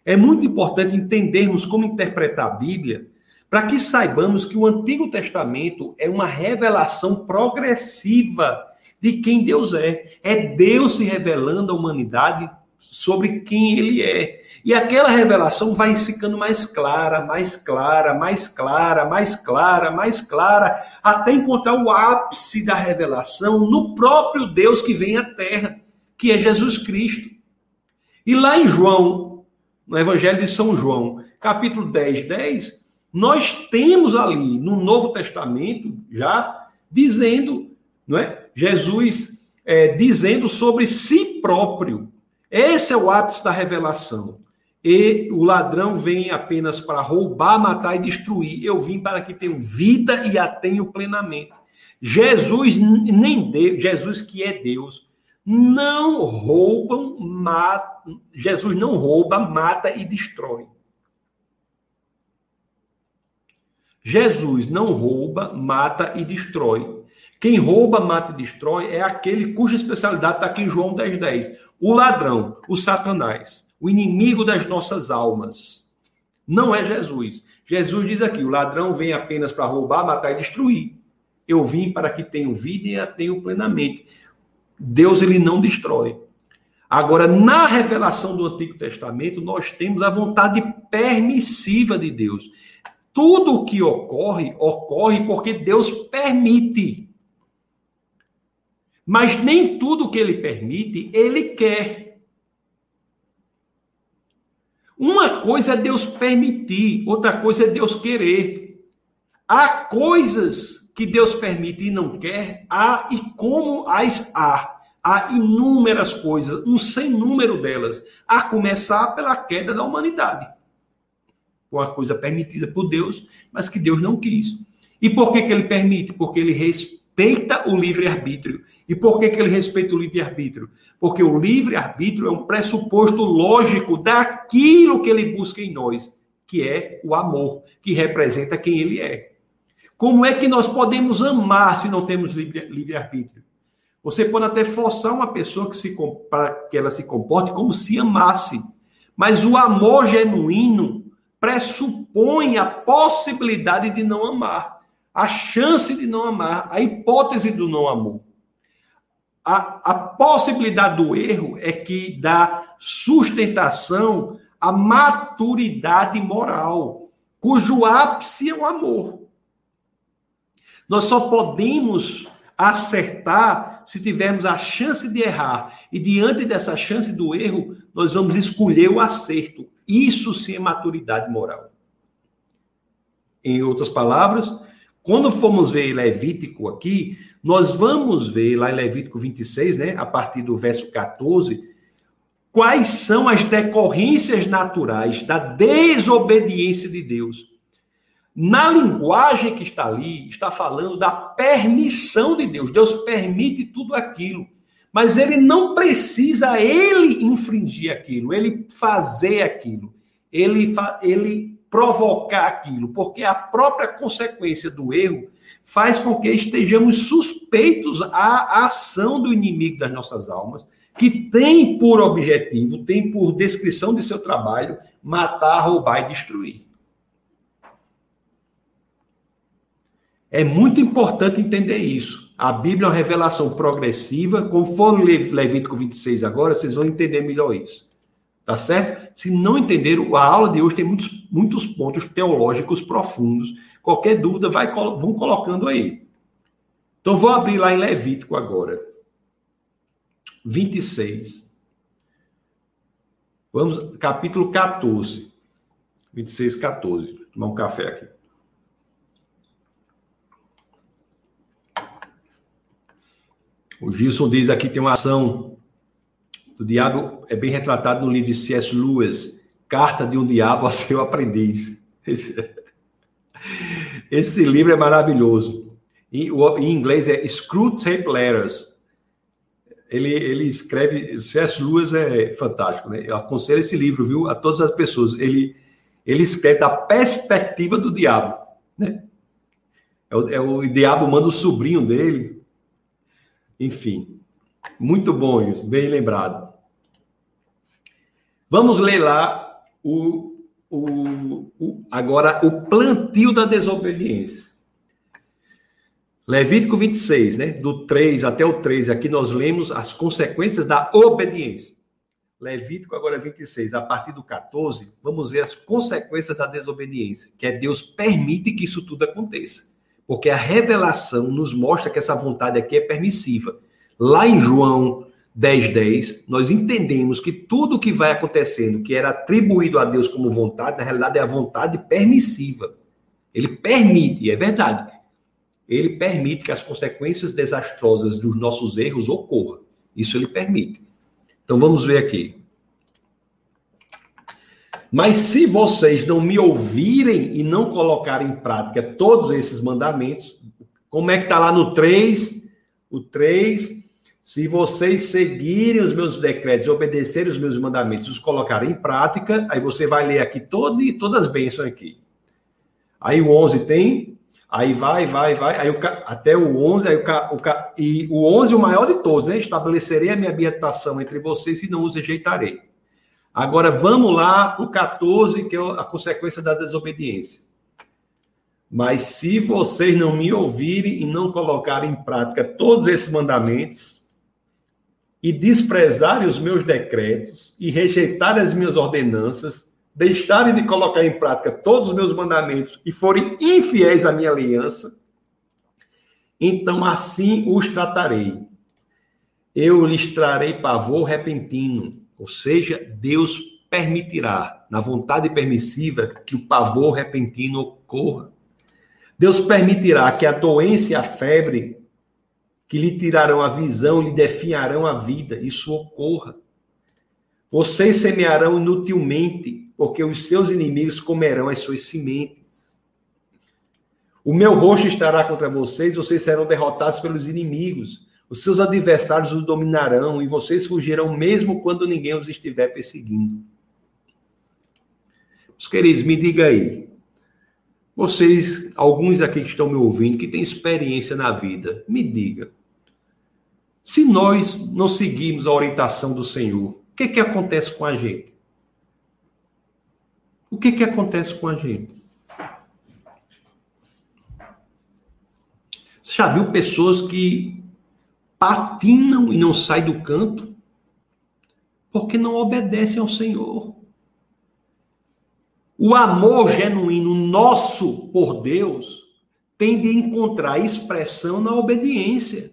[SPEAKER 1] É muito importante entendermos como interpretar a Bíblia para que saibamos que o Antigo Testamento é uma revelação progressiva de quem Deus é. É Deus se revelando à humanidade sobre quem ele é. E aquela revelação vai ficando mais clara, mais clara, mais clara, mais clara, mais clara, até encontrar o ápice da revelação no próprio Deus que vem à terra, que é Jesus Cristo. E lá em João, no Evangelho de São João, capítulo 10, 10, nós temos ali no Novo Testamento já dizendo, não é? Jesus é, dizendo sobre si próprio. Esse é o ápice da revelação. E o ladrão vem apenas para roubar, matar e destruir. Eu vim para que tenham vida e a tenham plenamente. Jesus nem Deus, Jesus que é Deus, não roubam, mata, Jesus não rouba, mata e destrói. Jesus não rouba, mata e destrói. Quem rouba, mata e destrói é aquele cuja especialidade está aqui em João 10, 10. O ladrão, o satanás, o inimigo das nossas almas. Não é Jesus. Jesus diz aqui: o ladrão vem apenas para roubar, matar e destruir. Eu vim para que tenham vida e a tenham plenamente. Deus ele não destrói. Agora, na revelação do Antigo Testamento, nós temos a vontade permissiva de Deus. Tudo o que ocorre, ocorre porque Deus permite. Mas nem tudo que ele permite, ele quer. Uma coisa é Deus permitir, outra coisa é Deus querer. Há coisas que Deus permite e não quer, há e como as há. Há inúmeras coisas, um sem número delas, a começar pela queda da humanidade. Uma coisa permitida por Deus, mas que Deus não quis. E por que, que ele permite? Porque ele respeita o livre-arbítrio. E por que, que ele respeita o livre-arbítrio? Porque o livre-arbítrio é um pressuposto lógico daquilo que ele busca em nós, que é o amor, que representa quem ele é. Como é que nós podemos amar se não temos livre-arbítrio? Você pode até forçar uma pessoa que para que ela se comporte como se amasse. Mas o amor genuíno pressupõe a possibilidade de não amar, a chance de não amar, a hipótese do não amor. A, a possibilidade do erro é que dá sustentação à maturidade moral, cujo ápice é o amor. Nós só podemos acertar se tivermos a chance de errar. E diante dessa chance do erro, nós vamos escolher o acerto. Isso sim é maturidade moral. Em outras palavras, quando formos ver Levítico aqui, nós vamos ver lá em Levítico 26, né, a partir do verso 14, quais são as decorrências naturais da desobediência de Deus. Na linguagem que está ali, está falando da permissão de Deus. Deus permite tudo aquilo. Mas ele não precisa ele infringir aquilo, ele fazer aquilo, ele, ele provocar aquilo, porque a própria consequência do erro faz com que estejamos suspeitos à ação do inimigo das nossas almas, que tem por objetivo, tem por descrição de seu trabalho, matar, roubar e destruir. É muito importante entender isso. A Bíblia é uma revelação progressiva. Conforme Levítico 26 agora, vocês vão entender melhor isso. Tá certo? Se não entenderam, a aula de hoje tem muitos, muitos pontos teológicos profundos. Qualquer dúvida, vai, vão colocando aí. Então, vou abrir lá em Levítico agora. 26. Vamos, capítulo 14. 26, 14. Vou tomar um café aqui. O Gilson diz aqui tem uma ação do diabo, é bem retratado no livro de C.S. Lewis, Carta de um Diabo a seu Aprendiz. Esse, esse livro é maravilhoso. Em, em inglês é Screwtape Letters. Ele, ele escreve, C.S. Lewis é fantástico, né? Eu aconselho esse livro, viu, a todas as pessoas. Ele, ele escreve da perspectiva do diabo, né? É o, é o diabo manda o sobrinho dele enfim, muito bom isso, bem lembrado. Vamos ler lá o, o, o, agora o plantio da desobediência. Levítico 26, né? Do 3 até o 13, aqui nós lemos as consequências da obediência. Levítico agora 26, a partir do 14, vamos ver as consequências da desobediência, que é Deus permite que isso tudo aconteça. Porque a revelação nos mostra que essa vontade aqui é permissiva. Lá em João 10, 10, nós entendemos que tudo que vai acontecendo, que era atribuído a Deus como vontade, na realidade é a vontade permissiva. Ele permite, é verdade. Ele permite que as consequências desastrosas dos nossos erros ocorram. Isso ele permite. Então vamos ver aqui. Mas se vocês não me ouvirem e não colocarem em prática todos esses mandamentos, como é que está lá no 3? O 3, se vocês seguirem os meus decretos, obedecerem os meus mandamentos, os colocarem em prática, aí você vai ler aqui todo, todas as bênçãos aqui. Aí o 11 tem, aí vai, vai, vai, aí o, até o 11, aí o, o, e o 11 o maior de todos, né? Estabelecerei a minha habitação entre vocês e não os rejeitarei. Agora vamos lá, o 14, que é a consequência da desobediência. Mas se vocês não me ouvirem e não colocarem em prática todos esses mandamentos, e desprezarem os meus decretos, e rejeitarem as minhas ordenanças, deixarem de colocar em prática todos os meus mandamentos e forem infiéis à minha aliança, então assim os tratarei. Eu lhes trarei pavor repentino, ou seja, Deus permitirá, na vontade permissiva, que o pavor repentino ocorra. Deus permitirá que a doença e a febre que lhe tirarão a visão, lhe definharão a vida, isso ocorra. Vocês semearão inutilmente, porque os seus inimigos comerão as suas sementes. O meu rosto estará contra vocês, vocês serão derrotados pelos inimigos. Os seus adversários os dominarão e vocês fugirão mesmo quando ninguém os estiver perseguindo. Os queridos, me diga aí. Vocês, alguns aqui que estão me ouvindo, que têm experiência na vida, me diga. Se nós não seguirmos a orientação do Senhor, o que, que acontece com a gente? O que, que acontece com a gente? Você já viu pessoas que patinam e não saem do canto? Porque não obedecem ao Senhor. O amor genuíno nosso por Deus tem de encontrar expressão na obediência,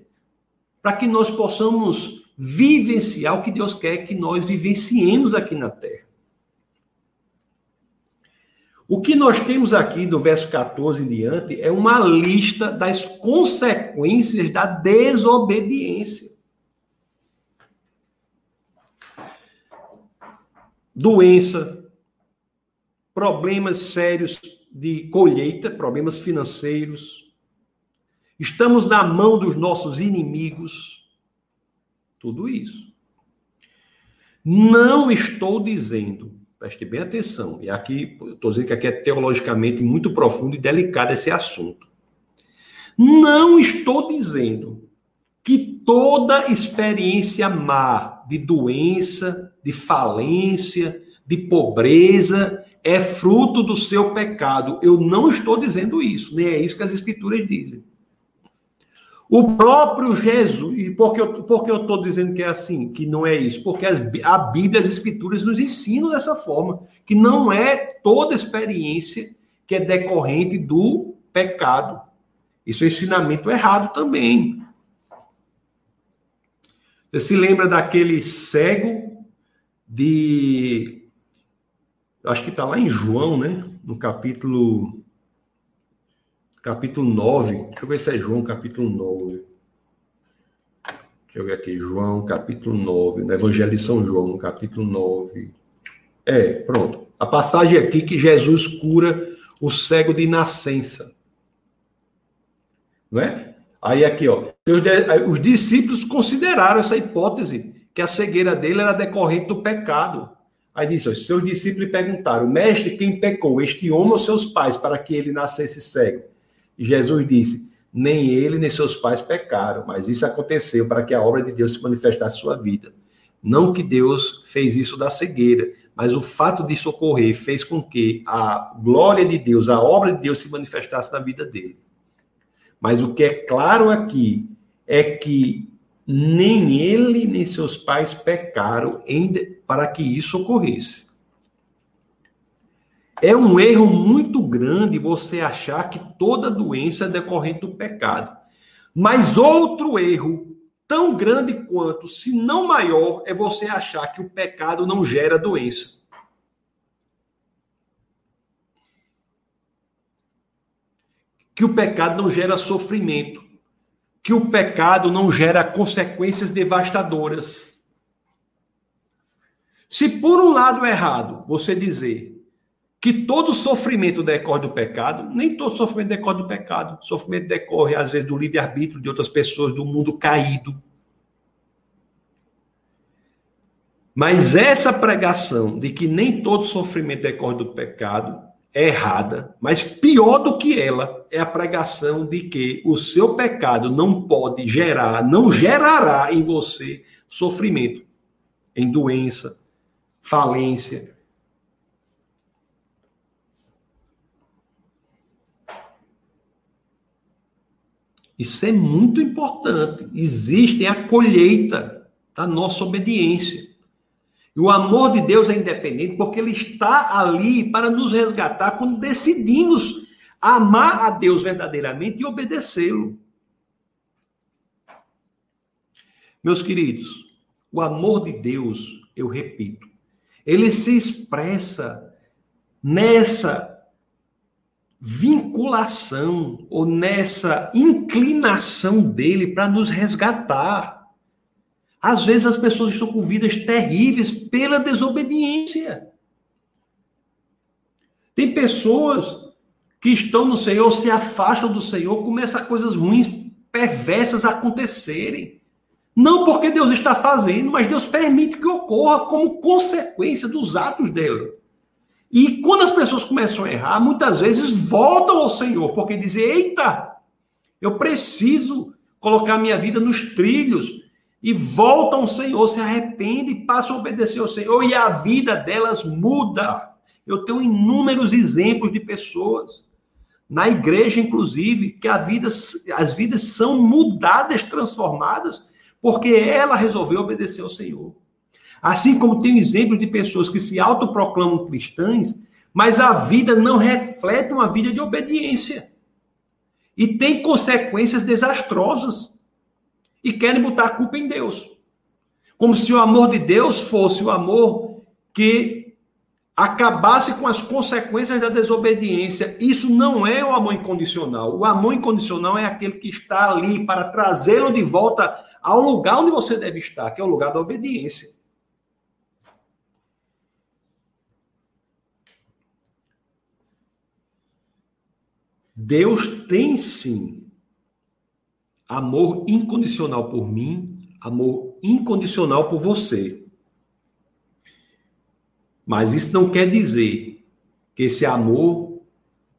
[SPEAKER 1] para que nós possamos vivenciar o que Deus quer que nós vivenciemos aqui na terra. O que nós temos aqui do verso 14 em diante é uma lista das consequências da desobediência. Doença, problemas sérios de colheita, problemas financeiros. Estamos na mão dos nossos inimigos tudo isso. Não estou dizendo, preste bem atenção, e aqui estou dizendo que aqui é teologicamente muito profundo e delicado esse assunto. Não estou dizendo que toda experiência má de doença, de falência, de pobreza é fruto do seu pecado. Eu não estou dizendo isso, nem é isso que as escrituras dizem. O próprio Jesus, e por que eu estou dizendo que é assim, que não é isso? Porque as, a Bíblia, as Escrituras nos ensinam dessa forma, que não é toda experiência que é decorrente do pecado. Isso é ensinamento errado também. Você se lembra daquele cego de. Acho que está lá em João, né? No capítulo capítulo 9. Deixa eu ver se é João, capítulo 9. Deixa eu ver aqui, João, capítulo 9, no Evangelho de São João, capítulo 9. É, pronto. A passagem aqui que Jesus cura o cego de nascença. Não é? Aí aqui, ó, os discípulos consideraram essa hipótese que a cegueira dele era decorrente do pecado. Aí disse, ó, seus discípulos perguntaram, mestre, quem pecou, este homem ou seus pais, para que ele nascesse cego? Jesus disse: Nem ele nem seus pais pecaram, mas isso aconteceu para que a obra de Deus se manifestasse em sua vida. Não que Deus fez isso da cegueira, mas o fato disso ocorrer fez com que a glória de Deus, a obra de Deus se manifestasse na vida dele. Mas o que é claro aqui é que nem ele nem seus pais pecaram para que isso ocorresse. É um erro muito grande você achar que toda doença é decorrente do pecado. Mas outro erro, tão grande quanto, se não maior, é você achar que o pecado não gera doença. Que o pecado não gera sofrimento. Que o pecado não gera consequências devastadoras. Se por um lado é errado você dizer que todo sofrimento decorre do pecado, nem todo sofrimento decorre do pecado. Sofrimento decorre, às vezes, do livre-arbítrio de outras pessoas, do mundo caído. Mas essa pregação de que nem todo sofrimento decorre do pecado é errada, mas pior do que ela é a pregação de que o seu pecado não pode gerar, não gerará em você sofrimento, em doença, falência. Isso é muito importante. Existe a colheita da nossa obediência. E o amor de Deus é independente porque ele está ali para nos resgatar quando decidimos amar a Deus verdadeiramente e obedecê-lo. Meus queridos, o amor de Deus, eu repito, ele se expressa nessa vinculação ou nessa inclinação dele para nos resgatar. Às vezes as pessoas estão com vidas terríveis pela desobediência. Tem pessoas que estão no Senhor, se afastam do Senhor, começam coisas ruins, perversas acontecerem. Não porque Deus está fazendo, mas Deus permite que ocorra como consequência dos atos dela. E quando as pessoas começam a errar, muitas vezes voltam ao Senhor, porque dizem: Eita, eu preciso colocar minha vida nos trilhos e voltam ao Senhor, se arrependem e passam a obedecer ao Senhor, e a vida delas muda. Eu tenho inúmeros exemplos de pessoas, na igreja, inclusive, que a vida, as vidas são mudadas, transformadas, porque ela resolveu obedecer ao Senhor. Assim como tem exemplos de pessoas que se autoproclamam cristãs, mas a vida não reflete uma vida de obediência. E tem consequências desastrosas e querem botar a culpa em Deus. Como se o amor de Deus fosse o amor que acabasse com as consequências da desobediência. Isso não é o amor incondicional. O amor incondicional é aquele que está ali para trazê-lo de volta ao lugar onde você deve estar, que é o lugar da obediência. Deus tem sim amor incondicional por mim, amor incondicional por você. Mas isso não quer dizer que esse amor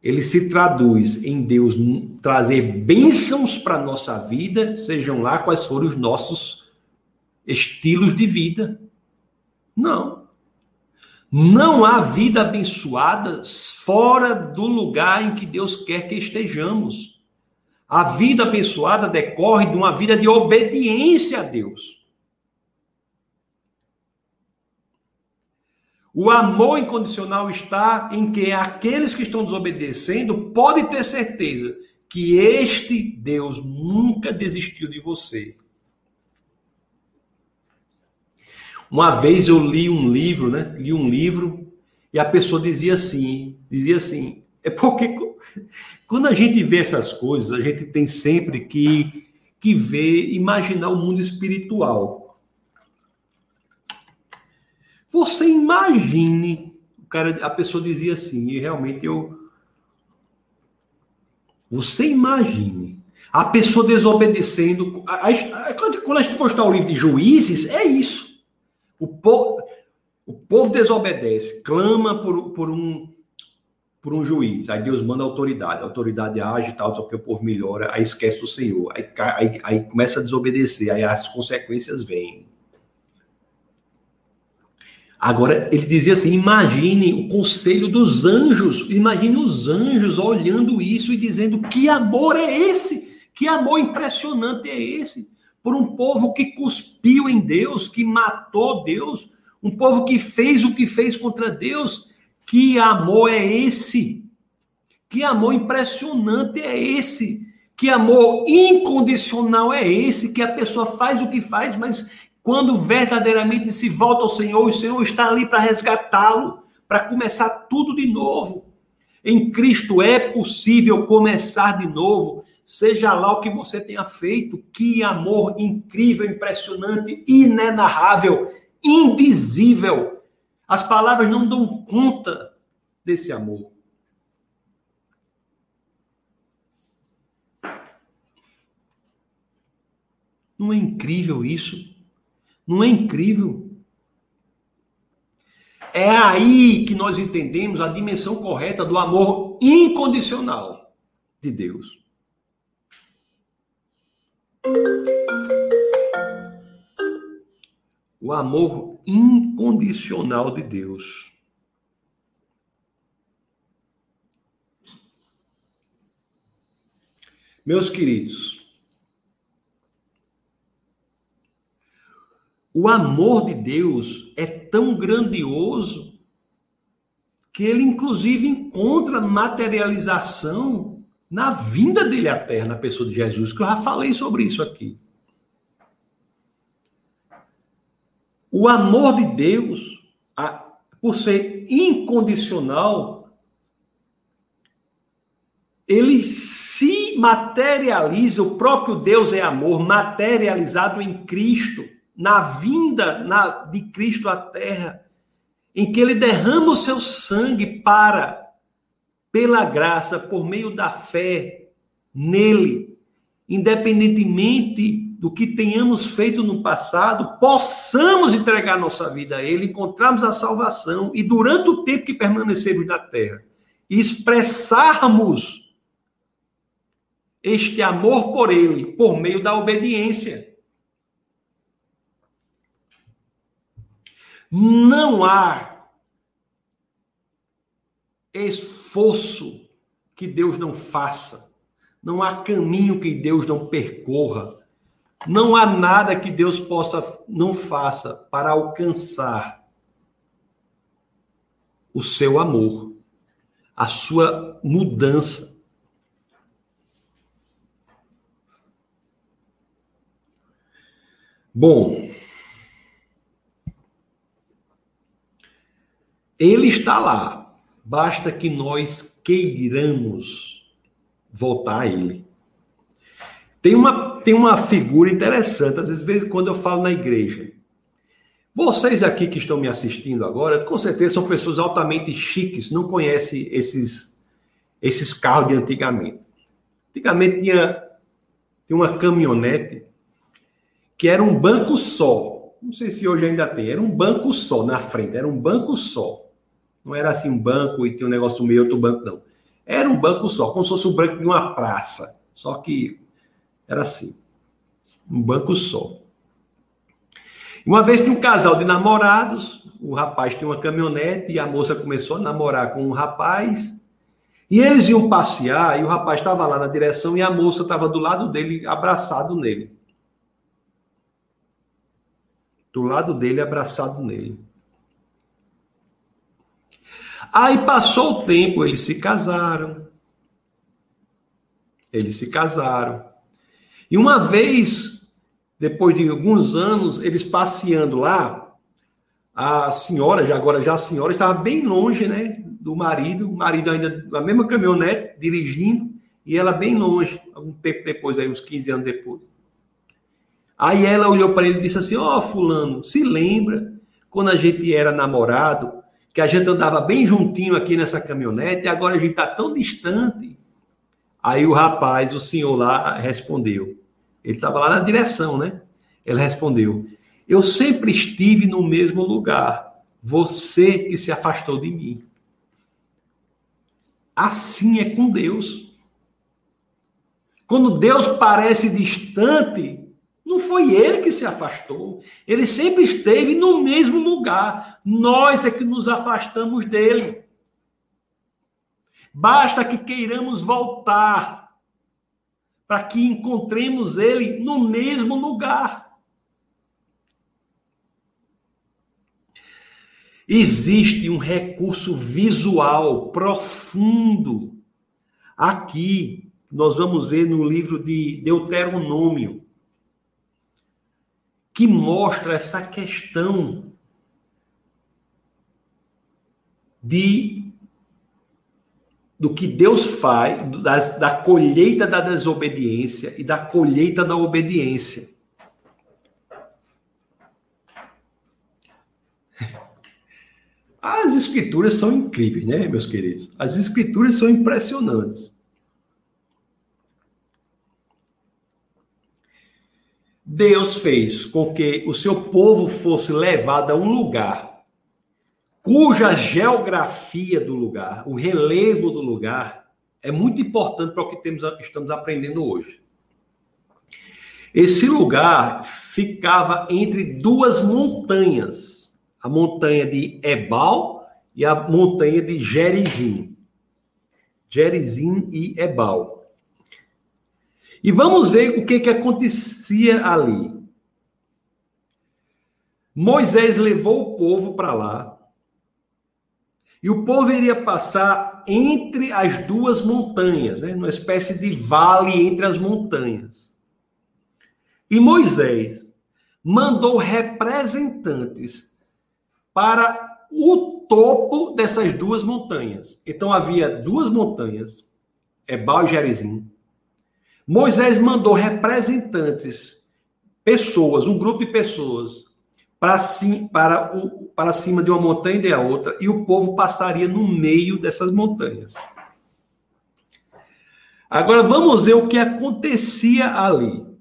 [SPEAKER 1] ele se traduz em Deus trazer bênçãos para nossa vida, sejam lá quais forem os nossos estilos de vida. Não. Não há vida abençoada fora do lugar em que Deus quer que estejamos. A vida abençoada decorre de uma vida de obediência a Deus. O amor incondicional está em que aqueles que estão desobedecendo podem ter certeza que este Deus nunca desistiu de você. Uma vez eu li um livro, né? Li um livro e a pessoa dizia assim, dizia assim, é porque quando a gente vê essas coisas, a gente tem sempre que, que ver, imaginar o mundo espiritual. Você imagine, o cara, a pessoa dizia assim, e realmente eu. Você imagine a pessoa desobedecendo. A, a, quando a gente for estudar o livro de juízes, é isso. O povo, o povo desobedece, clama por, por um por um juiz. Aí Deus manda a autoridade, a autoridade age e tal, só que o povo melhora, aí esquece do Senhor, aí, aí, aí começa a desobedecer, aí as consequências vêm. Agora, ele dizia assim: imagine o conselho dos anjos, imagine os anjos olhando isso e dizendo: que amor é esse? Que amor impressionante é esse? Por um povo que cuspiu em Deus, que matou Deus, um povo que fez o que fez contra Deus, que amor é esse? Que amor impressionante é esse? Que amor incondicional é esse? Que a pessoa faz o que faz, mas quando verdadeiramente se volta ao Senhor, o Senhor está ali para resgatá-lo, para começar tudo de novo. Em Cristo é possível começar de novo, seja lá o que você tenha feito. Que amor incrível, impressionante, inenarrável, indizível as palavras não dão conta desse amor. Não é incrível isso? Não é incrível? É aí que nós entendemos a dimensão correta do amor incondicional de Deus. O amor incondicional de Deus. Meus queridos, o amor de Deus é tão grandioso que ele, inclusive, encontra materialização na vinda dele à Terra, na pessoa de Jesus, que eu já falei sobre isso aqui. O amor de Deus, por ser incondicional, ele se materializa, o próprio Deus é amor, materializado em Cristo, na vinda na, de Cristo à Terra, em que ele derrama o seu sangue para, pela graça, por meio da fé nele, independentemente do que tenhamos feito no passado, possamos entregar nossa vida a Ele, encontrarmos a salvação e, durante o tempo que permanecemos na terra, expressarmos este amor por Ele por meio da obediência. Não há esforço que Deus não faça, não há caminho que Deus não percorra. Não há nada que Deus possa não faça para alcançar o seu amor, a sua mudança. Bom, ele está lá, basta que nós queiramos voltar a ele. Tem uma, tem uma figura interessante, às vezes, quando eu falo na igreja. Vocês aqui que estão me assistindo agora, com certeza são pessoas altamente chiques, não conhecem esses, esses carros de antigamente. Antigamente tinha, tinha uma caminhonete que era um banco só. Não sei se hoje ainda tem. Era um banco só na frente, era um banco só. Não era assim um banco e tinha um negócio meio, outro banco, não. Era um banco só, como se fosse um banco de uma praça. Só que era assim, um banco só. Uma vez que um casal de namorados, o rapaz tinha uma caminhonete e a moça começou a namorar com um rapaz. E eles iam passear e o rapaz estava lá na direção e a moça estava do lado dele, abraçado nele. Do lado dele, abraçado nele. Aí passou o tempo, eles se casaram. Eles se casaram. E uma vez, depois de alguns anos, eles passeando lá, a senhora, já agora já a senhora, estava bem longe, né, do marido, o marido ainda na mesma caminhonete, dirigindo, e ela bem longe, algum tempo depois, aí uns 15 anos depois. Aí ela olhou para ele e disse assim: Ó, oh, Fulano, se lembra quando a gente era namorado, que a gente andava bem juntinho aqui nessa caminhonete, e agora a gente está tão distante. Aí o rapaz, o senhor lá, respondeu: ele estava lá na direção, né? Ele respondeu: Eu sempre estive no mesmo lugar. Você que se afastou de mim. Assim é com Deus. Quando Deus parece distante, não foi ele que se afastou. Ele sempre esteve no mesmo lugar. Nós é que nos afastamos dele. Basta que queiramos voltar para que encontremos ele no mesmo lugar. Existe um recurso visual profundo aqui, nós vamos ver no livro de Deuteronômio, que mostra essa questão de do que Deus faz, da colheita da desobediência e da colheita da obediência. As escrituras são incríveis, né, meus queridos? As escrituras são impressionantes. Deus fez com que o seu povo fosse levado a um lugar cuja geografia do lugar, o relevo do lugar, é muito importante para o que temos, estamos aprendendo hoje. Esse lugar ficava entre duas montanhas, a montanha de Ebal e a montanha de Gerizim. Gerizim e Ebal. E vamos ver o que, que acontecia ali. Moisés levou o povo para lá. E o povo iria passar entre as duas montanhas, né? numa espécie de vale entre as montanhas. E Moisés mandou representantes para o topo dessas duas montanhas. Então havia duas montanhas, Ebal e Gerizim. Moisés mandou representantes, pessoas, um grupo de pessoas, para, para, o, para cima de uma montanha e da outra, e o povo passaria no meio dessas montanhas. Agora vamos ver o que acontecia ali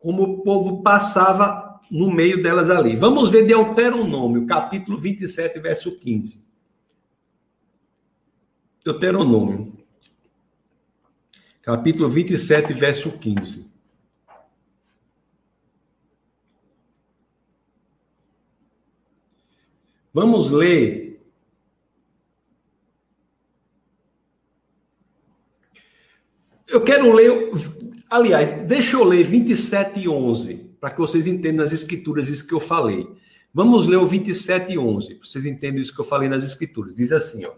[SPEAKER 1] como o povo passava no meio delas ali. Vamos ver Deuteronômio, capítulo 27, verso 15. Deuteronômio, capítulo 27, verso 15. Vamos ler. Eu quero ler Aliás, deixa eu ler 27 e 11, para que vocês entendam nas escrituras isso que eu falei. Vamos ler o 27 e 11, para vocês entenderem isso que eu falei nas escrituras. Diz assim, ó.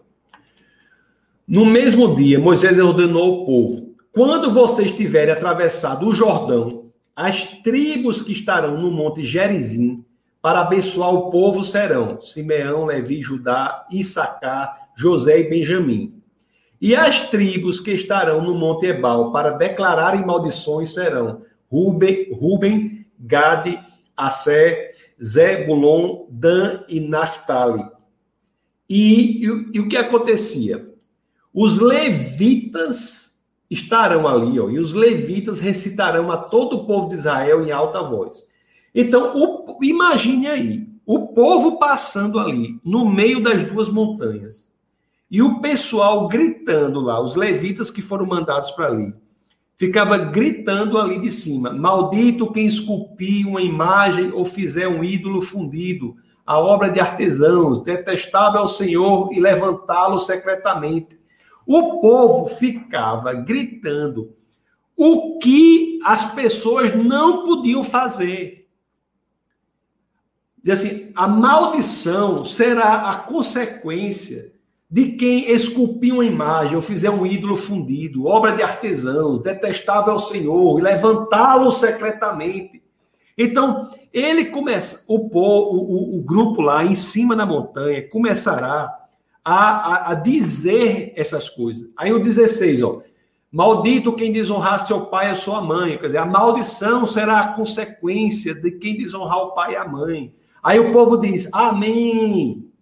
[SPEAKER 1] No mesmo dia, Moisés ordenou ao povo: quando vocês tiverem atravessado o Jordão, as tribos que estarão no monte Gerizim para abençoar o povo serão Simeão, Levi, Judá, Issacar, José e Benjamim. E as tribos que estarão no Monte Ebal para declararem maldições serão Ruben, Ruben Gade, Assé, Zebulon, Dan e Naphtali. E, e, e, o que acontecia? Os levitas estarão ali, ó, e os levitas recitarão a todo o povo de Israel em alta voz. Então, o, imagine aí, o povo passando ali, no meio das duas montanhas e o pessoal gritando lá, os levitas que foram mandados para ali, ficava gritando ali de cima: Maldito quem esculpir uma imagem ou fizer um ídolo fundido, a obra de artesãos, detestável ao Senhor e levantá-lo secretamente. O povo ficava gritando o que as pessoas não podiam fazer. Diz assim: a maldição será a consequência de quem esculpir uma imagem ou fizer um ídolo fundido, obra de artesão, detestável ao Senhor, e levantá-lo secretamente. Então, ele começa, o, o, o, grupo lá em cima na montanha começará a, a, a dizer essas coisas. Aí o 16, ó. Maldito quem desonrar seu pai e sua mãe. Quer dizer, a maldição será a consequência de quem desonrar o pai e a mãe. Aí o povo diz: Amém.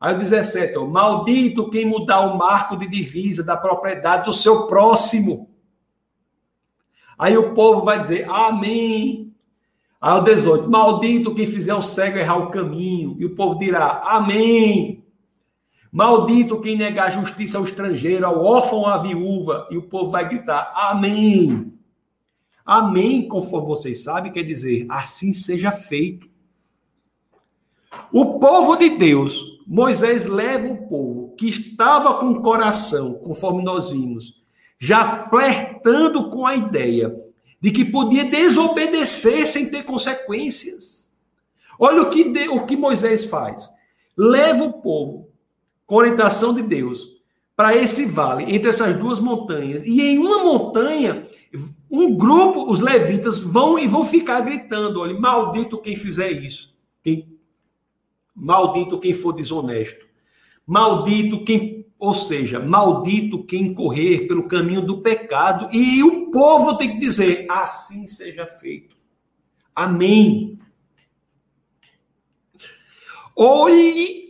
[SPEAKER 1] Aí o 17, ó, maldito quem mudar o marco de divisa da propriedade do seu próximo. Aí o povo vai dizer, amém. Aí o 18, maldito quem fizer o cego errar o caminho. E o povo dirá, amém. Maldito quem negar justiça ao estrangeiro, ao órfão, à viúva. E o povo vai gritar, amém. Amém, conforme vocês sabem, quer dizer, assim seja feito. O povo de Deus Moisés leva o povo que estava com o coração, conforme nós vimos, já flertando com a ideia de que podia desobedecer sem ter consequências. Olha o que, de, o que Moisés faz. Leva o povo, com orientação de Deus, para esse vale, entre essas duas montanhas. E em uma montanha, um grupo, os levitas, vão e vão ficar gritando: olha, maldito quem fizer isso. Quem Maldito quem for desonesto. Maldito quem, ou seja, maldito quem correr pelo caminho do pecado. E o povo tem que dizer: assim seja feito. Amém. Olhe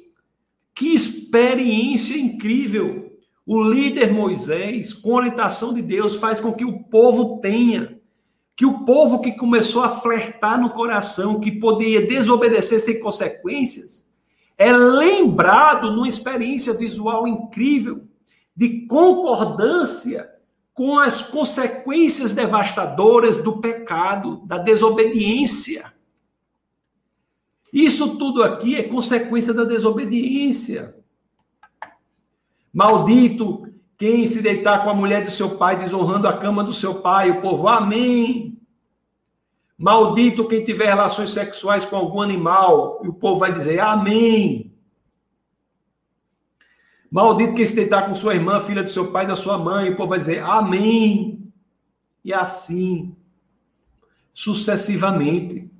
[SPEAKER 1] que experiência incrível. O líder Moisés, com orientação de Deus, faz com que o povo tenha que o povo que começou a flertar no coração, que poderia desobedecer sem consequências, é lembrado numa experiência visual incrível de concordância com as consequências devastadoras do pecado, da desobediência. Isso tudo aqui é consequência da desobediência. Maldito quem se deitar com a mulher de seu pai, desonrando a cama do seu pai, o povo, amém. Maldito quem tiver relações sexuais com algum animal, e o povo vai dizer, amém. Maldito quem se deitar com sua irmã, filha do seu pai, da sua mãe, e o povo vai dizer, amém. E assim, sucessivamente.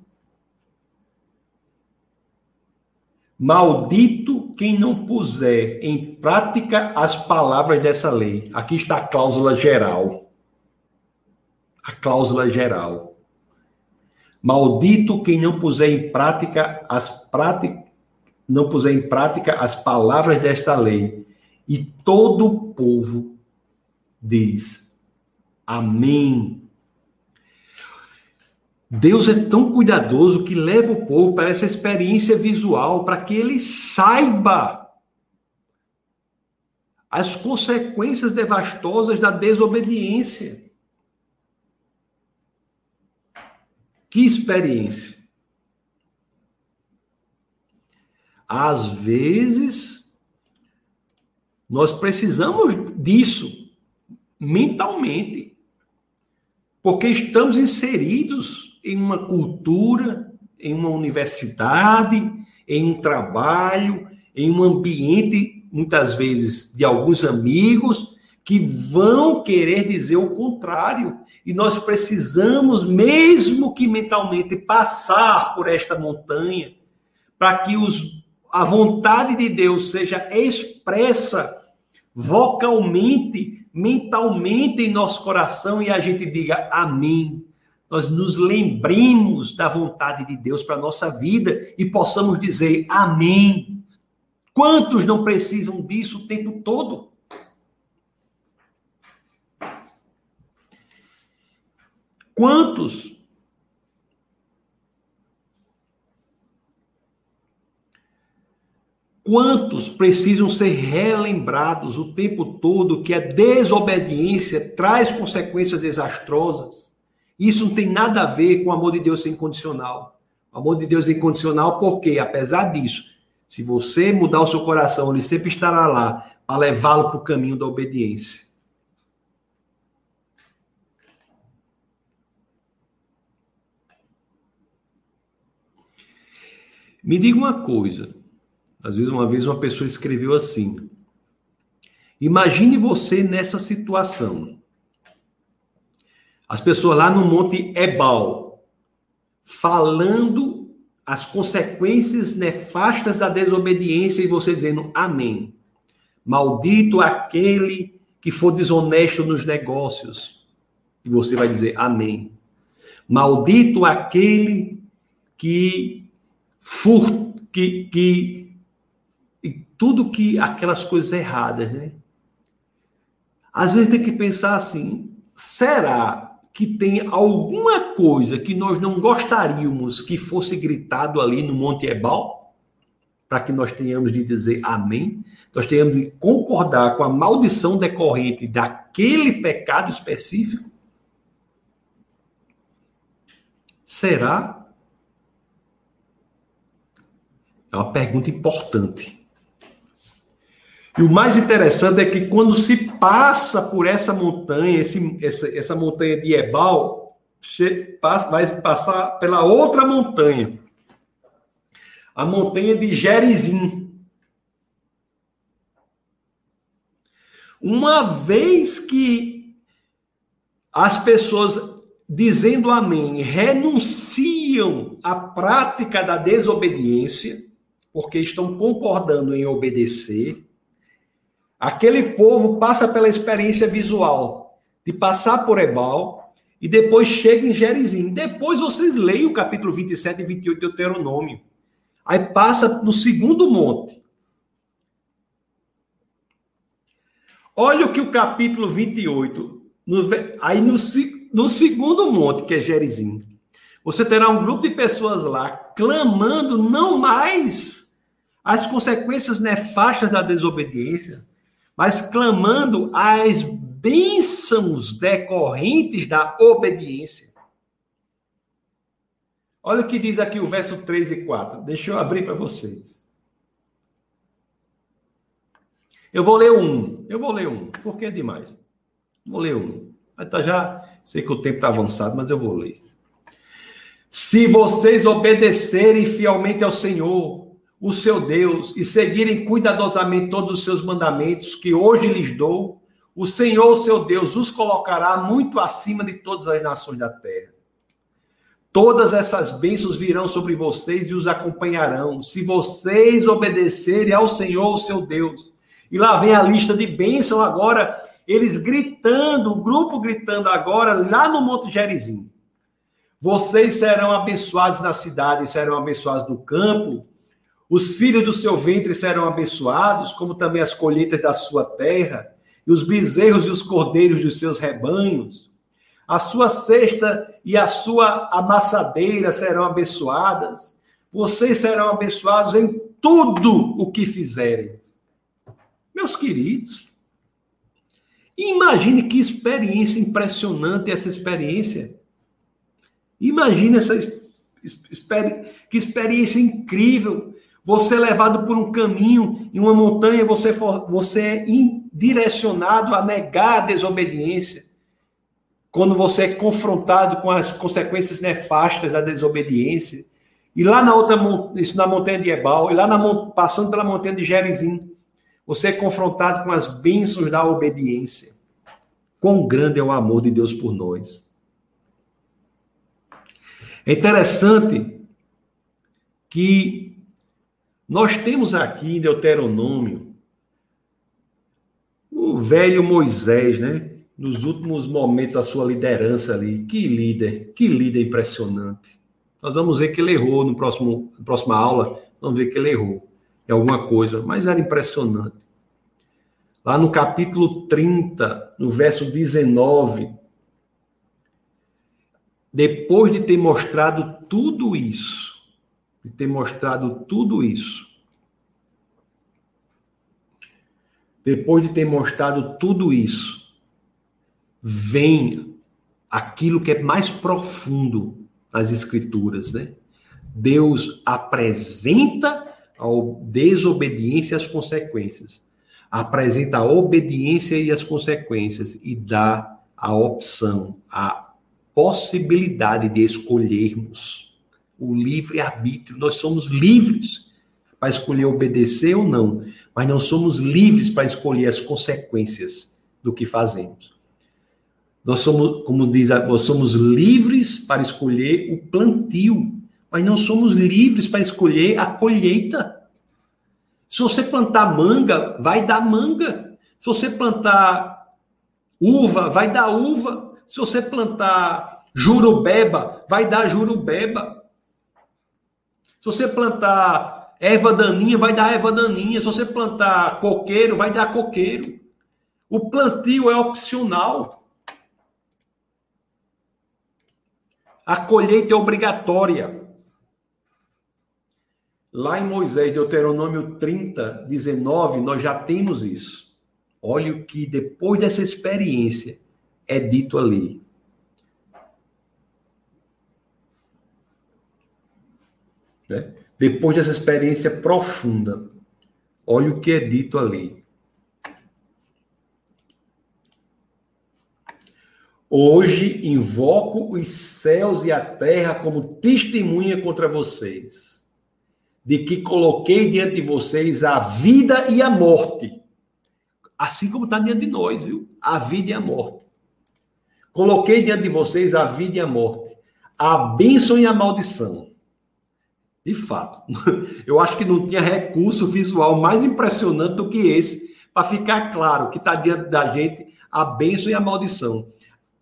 [SPEAKER 1] Maldito quem não puser em prática as palavras dessa lei. Aqui está a cláusula geral. A cláusula geral. Maldito quem não puser em prática as práticas não puser em prática as palavras desta lei. E todo o povo diz: Amém. Deus é tão cuidadoso que leva o povo para essa experiência visual, para que ele saiba as consequências devastosas da desobediência. Que experiência! Às vezes, nós precisamos disso mentalmente, porque estamos inseridos em uma cultura, em uma universidade, em um trabalho, em um ambiente, muitas vezes, de alguns amigos que vão querer dizer o contrário. E nós precisamos, mesmo que mentalmente, passar por esta montanha para que os, a vontade de Deus seja expressa vocalmente, mentalmente em nosso coração e a gente diga amém nós nos lembremos da vontade de Deus para a nossa vida e possamos dizer amém. Quantos não precisam disso o tempo todo? Quantos? Quantos precisam ser relembrados o tempo todo que a desobediência traz consequências desastrosas? Isso não tem nada a ver com o amor de Deus ser incondicional. O amor de Deus é incondicional porque, apesar disso, se você mudar o seu coração, ele sempre estará lá para levá-lo para o caminho da obediência. Me diga uma coisa. Às vezes, uma vez, uma pessoa escreveu assim: Imagine você nessa situação. As pessoas lá no Monte Ebal, falando as consequências nefastas da desobediência e você dizendo amém. Maldito aquele que for desonesto nos negócios. E você vai dizer amém. Maldito aquele que fur, que, que tudo que aquelas coisas erradas, né? Às vezes tem que pensar assim: será que tem alguma coisa que nós não gostaríamos que fosse gritado ali no Monte Ebal, para que nós tenhamos de dizer amém, nós tenhamos de concordar com a maldição decorrente daquele pecado específico? Será? É uma pergunta importante. E o mais interessante é que quando se passa por essa montanha, esse, essa, essa montanha de Ebal, vai passar pela outra montanha, a montanha de Gerizim. Uma vez que as pessoas dizendo amém renunciam à prática da desobediência, porque estão concordando em obedecer, Aquele povo passa pela experiência visual de passar por Ebal e depois chega em Gerizim. Depois vocês leem o capítulo 27 e 28 de Deuteronômio. Aí passa no segundo monte. Olha o que o capítulo 28, no, aí no, no segundo monte, que é Gerizim, você terá um grupo de pessoas lá clamando não mais as consequências nefastas da desobediência, mas clamando as bênçãos decorrentes da obediência. Olha o que diz aqui o verso 3 e 4. Deixa eu abrir para vocês. Eu vou ler um. Eu vou ler um, porque é demais. Vou ler um. Mas tá já. Sei que o tempo está avançado, mas eu vou ler. Se vocês obedecerem fielmente ao Senhor, o seu Deus, e seguirem cuidadosamente todos os seus mandamentos que hoje lhes dou, o Senhor, seu Deus, os colocará muito acima de todas as nações da terra. Todas essas bênçãos virão sobre vocês e os acompanharão, se vocês obedecerem ao Senhor, seu Deus. E lá vem a lista de bênçãos agora, eles gritando, o grupo gritando agora, lá no Monte Gerizim. Vocês serão abençoados na cidade, serão abençoados no campo. Os filhos do seu ventre serão abençoados, como também as colheitas da sua terra, e os bezerros e os cordeiros dos seus rebanhos. A sua cesta e a sua amassadeira serão abençoadas. Vocês serão abençoados em tudo o que fizerem. Meus queridos, imagine que experiência impressionante essa experiência. Imagine essa que experiência incrível. Você é levado por um caminho em uma montanha, você, for, você é direcionado a negar a desobediência quando você é confrontado com as consequências nefastas da desobediência. E lá na outra, isso na montanha de Ebal, e lá na, passando pela montanha de Gerizim, você é confrontado com as bênçãos da obediência. Quão grande é o amor de Deus por nós. É interessante que nós temos aqui em Deuteronômio o velho Moisés, né? nos últimos momentos da sua liderança ali. Que líder, que líder impressionante. Nós vamos ver que ele errou no próximo, na próxima aula, vamos ver que ele errou em alguma coisa, mas era impressionante. Lá no capítulo 30, no verso 19, depois de ter mostrado tudo isso, de ter mostrado tudo isso, depois de ter mostrado tudo isso, vem aquilo que é mais profundo nas escrituras, né? Deus apresenta a desobediência as consequências, apresenta a obediência e as consequências e dá a opção, a possibilidade de escolhermos o livre arbítrio. Nós somos livres para escolher obedecer ou não, mas não somos livres para escolher as consequências do que fazemos. Nós somos, como diz, nós somos livres para escolher o plantio, mas não somos livres para escolher a colheita. Se você plantar manga, vai dar manga. Se você plantar uva, vai dar uva. Se você plantar jurubeba, vai dar jurubeba. Se você plantar erva daninha, vai dar erva daninha. Se você plantar coqueiro, vai dar coqueiro. O plantio é opcional. A colheita é obrigatória. Lá em Moisés, Deuteronômio 30, 19, nós já temos isso. Olha o que depois dessa experiência é dito ali. Né? Depois dessa experiência profunda, olha o que é dito ali. Hoje invoco os céus e a terra como testemunha contra vocês, de que coloquei diante de vocês a vida e a morte, assim como está diante de nós, viu? A vida e a morte. Coloquei diante de vocês a vida e a morte, a bênção e a maldição. De fato, eu acho que não tinha recurso visual mais impressionante do que esse, para ficar claro que está diante da gente a bênção e a maldição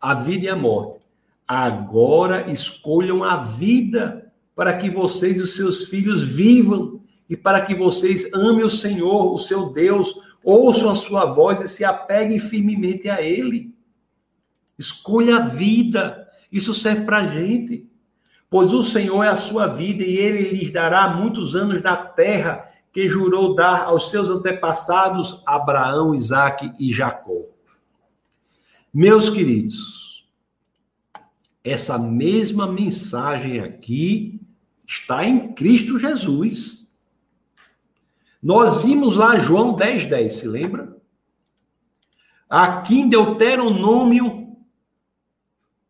[SPEAKER 1] a vida e a morte. Agora escolham a vida para que vocês e os seus filhos vivam e para que vocês amem o Senhor, o seu Deus, ouçam a sua voz e se apeguem firmemente a Ele. Escolha a vida. Isso serve para a gente. Pois o Senhor é a sua vida e Ele lhes dará muitos anos na terra que jurou dar aos seus antepassados Abraão, Isaque e Jacó. Meus queridos, essa mesma mensagem aqui está em Cristo Jesus. Nós vimos lá João 10, 10, se lembra? Aqui em Deuteronômio,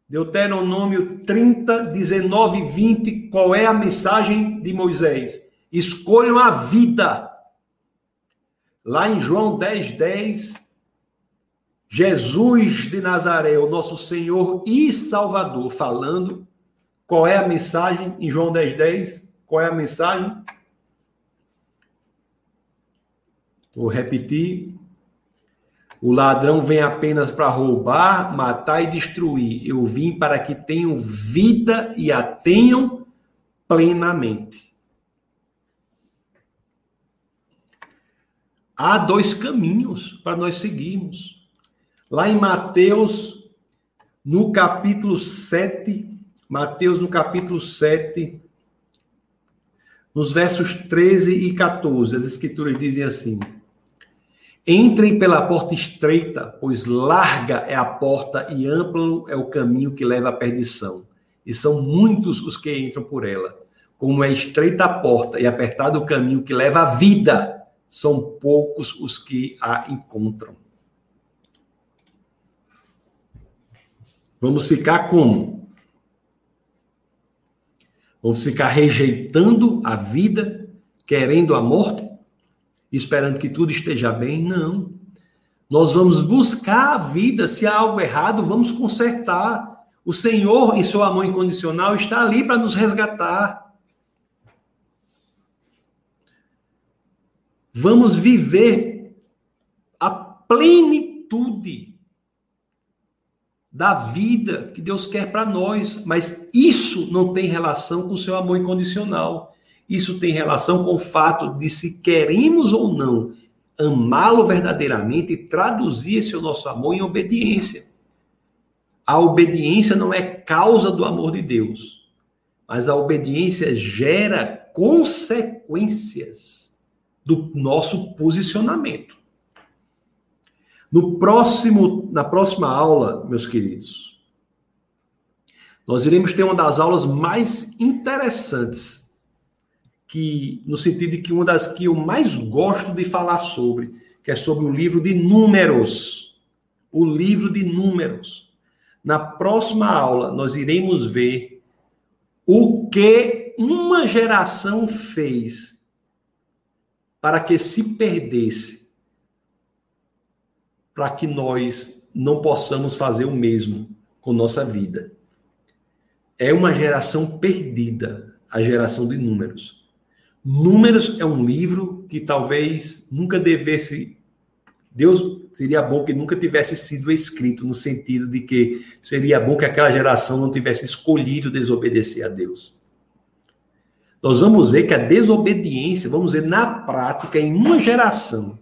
[SPEAKER 1] Deuteronômio 30, 19 e 20, qual é a mensagem de Moisés? Escolham a vida. Lá em João 10, 10, Jesus de Nazaré, o nosso Senhor e Salvador, falando. Qual é a mensagem em João 10, 10? Qual é a mensagem? Vou repetir. O ladrão vem apenas para roubar, matar e destruir. Eu vim para que tenham vida e a tenham plenamente. há dois caminhos para nós seguirmos. Lá em Mateus, no capítulo 7, Mateus no capítulo 7, nos versos 13 e 14, as escrituras dizem assim: Entrem pela porta estreita, pois larga é a porta e amplo é o caminho que leva à perdição. E são muitos os que entram por ela. Como é estreita a porta e apertado o caminho que leva à vida, são poucos os que a encontram. Vamos ficar como? Vamos ficar rejeitando a vida, querendo a morte, esperando que tudo esteja bem? Não. Nós vamos buscar a vida. Se há algo errado, vamos consertar. O Senhor, em seu amor incondicional, está ali para nos resgatar. Vamos viver a plenitude da vida que Deus quer para nós, mas isso não tem relação com o seu amor incondicional. Isso tem relação com o fato de se queremos ou não amá-lo verdadeiramente e traduzir esse nosso amor em obediência. A obediência não é causa do amor de Deus, mas a obediência gera consequências do nosso posicionamento. No próximo, na próxima aula, meus queridos, nós iremos ter uma das aulas mais interessantes, que no sentido de que uma das que eu mais gosto de falar sobre, que é sobre o livro de Números. O livro de Números. Na próxima aula, nós iremos ver o que uma geração fez para que se perdesse, para que nós não possamos fazer o mesmo com nossa vida. É uma geração perdida, a geração de números. Números é um livro que talvez nunca devesse. Deus seria bom que nunca tivesse sido escrito, no sentido de que seria bom que aquela geração não tivesse escolhido desobedecer a Deus nós vamos ver que a desobediência, vamos ver na prática, em uma geração,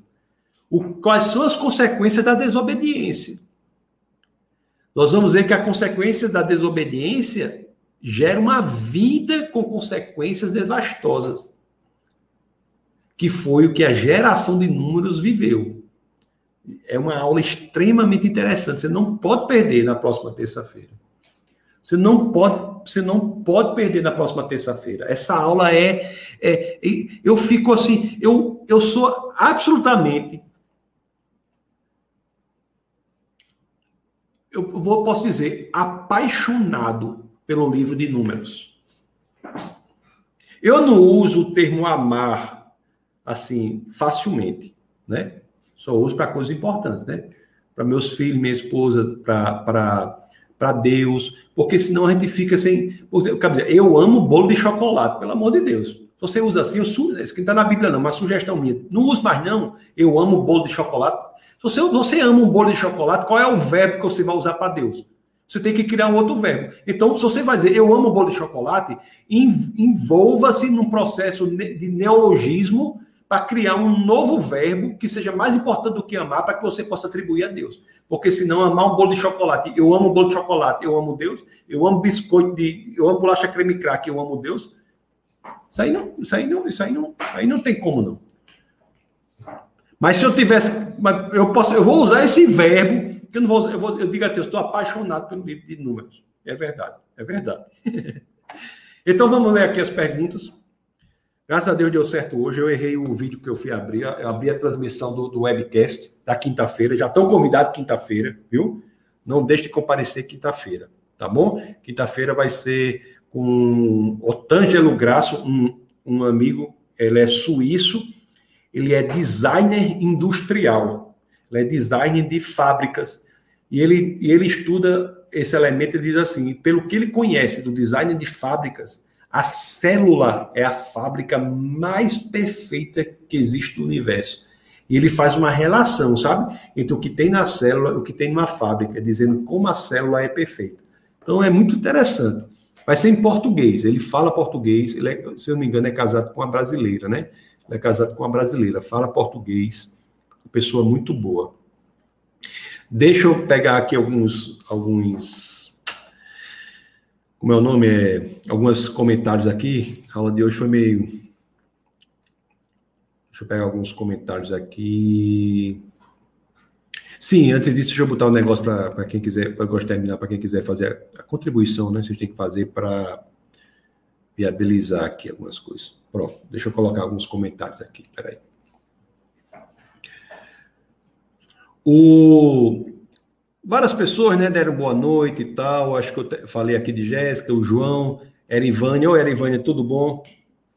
[SPEAKER 1] o, quais são as consequências da desobediência. Nós vamos ver que a consequência da desobediência gera uma vida com consequências devastosas, que foi o que a geração de números viveu. É uma aula extremamente interessante, você não pode perder na próxima terça-feira. Você não pode, você não pode perder na próxima terça-feira. Essa aula é, é, eu fico assim, eu, eu sou absolutamente eu vou, posso dizer, apaixonado pelo livro de números. Eu não uso o termo amar assim facilmente, né? Só uso para coisas importantes, né? Para meus filhos, minha esposa, para Deus, porque senão a gente fica sem. Eu amo bolo de chocolate, pelo amor de Deus. Se você usa assim, eu su... isso que não está na Bíblia, não, uma sugestão minha. Não use mais, não. Eu amo bolo de chocolate. Se você, você ama um bolo de chocolate, qual é o verbo que você vai usar para Deus? Você tem que criar um outro verbo. Então, se você vai dizer, eu amo bolo de chocolate, envolva-se num processo de neologismo para criar um novo verbo que seja mais importante do que amar, para que você possa atribuir a Deus. Porque senão amar um bolo de chocolate, eu amo bolo de chocolate, eu amo Deus, eu amo biscoito de, eu amo bolacha creme crack, eu amo Deus. Isso aí não, isso aí não, isso aí não, aí não tem como não. Mas se eu tivesse, eu posso, eu vou usar esse verbo, que eu não vou, eu, vou, eu digo até, eu estou apaixonado pelo livro de números. É verdade, é verdade. então vamos ler aqui as perguntas. Graças a Deus deu certo hoje. Eu errei o vídeo que eu fui abrir. Eu abri a transmissão do, do webcast da quinta-feira. Já estão convidados quinta-feira, viu? Não deixe de comparecer quinta-feira, tá bom? Quinta-feira vai ser com Otângelo Graço, um, um amigo, ele é suíço, ele é designer industrial, ele é designer de fábricas, e ele, e ele estuda esse elemento, ele diz assim, pelo que ele conhece do design de fábricas, a célula é a fábrica mais perfeita que existe no universo. E ele faz uma relação, sabe? Entre o que tem na célula e o que tem numa fábrica, dizendo como a célula é perfeita. Então é muito interessante. Vai ser em português. Ele fala português. Ele é, se eu não me engano, é casado com uma brasileira, né? Ele é casado com uma brasileira. Fala português. Pessoa muito boa. Deixa eu pegar aqui alguns, alguns, como é o nome? É, alguns comentários aqui. A aula de hoje foi meio. Deixa eu pegar alguns comentários aqui. Sim, antes disso, deixa eu botar um negócio para quem quiser, para gostar terminar, para quem quiser fazer a contribuição, né? Vocês têm que fazer para viabilizar aqui algumas coisas. Pronto, deixa eu colocar alguns comentários aqui, peraí. O... Várias pessoas né, deram boa noite e tal. Acho que eu falei aqui de Jéssica, o João, Erivânia. Oi, Erivânia, tudo bom?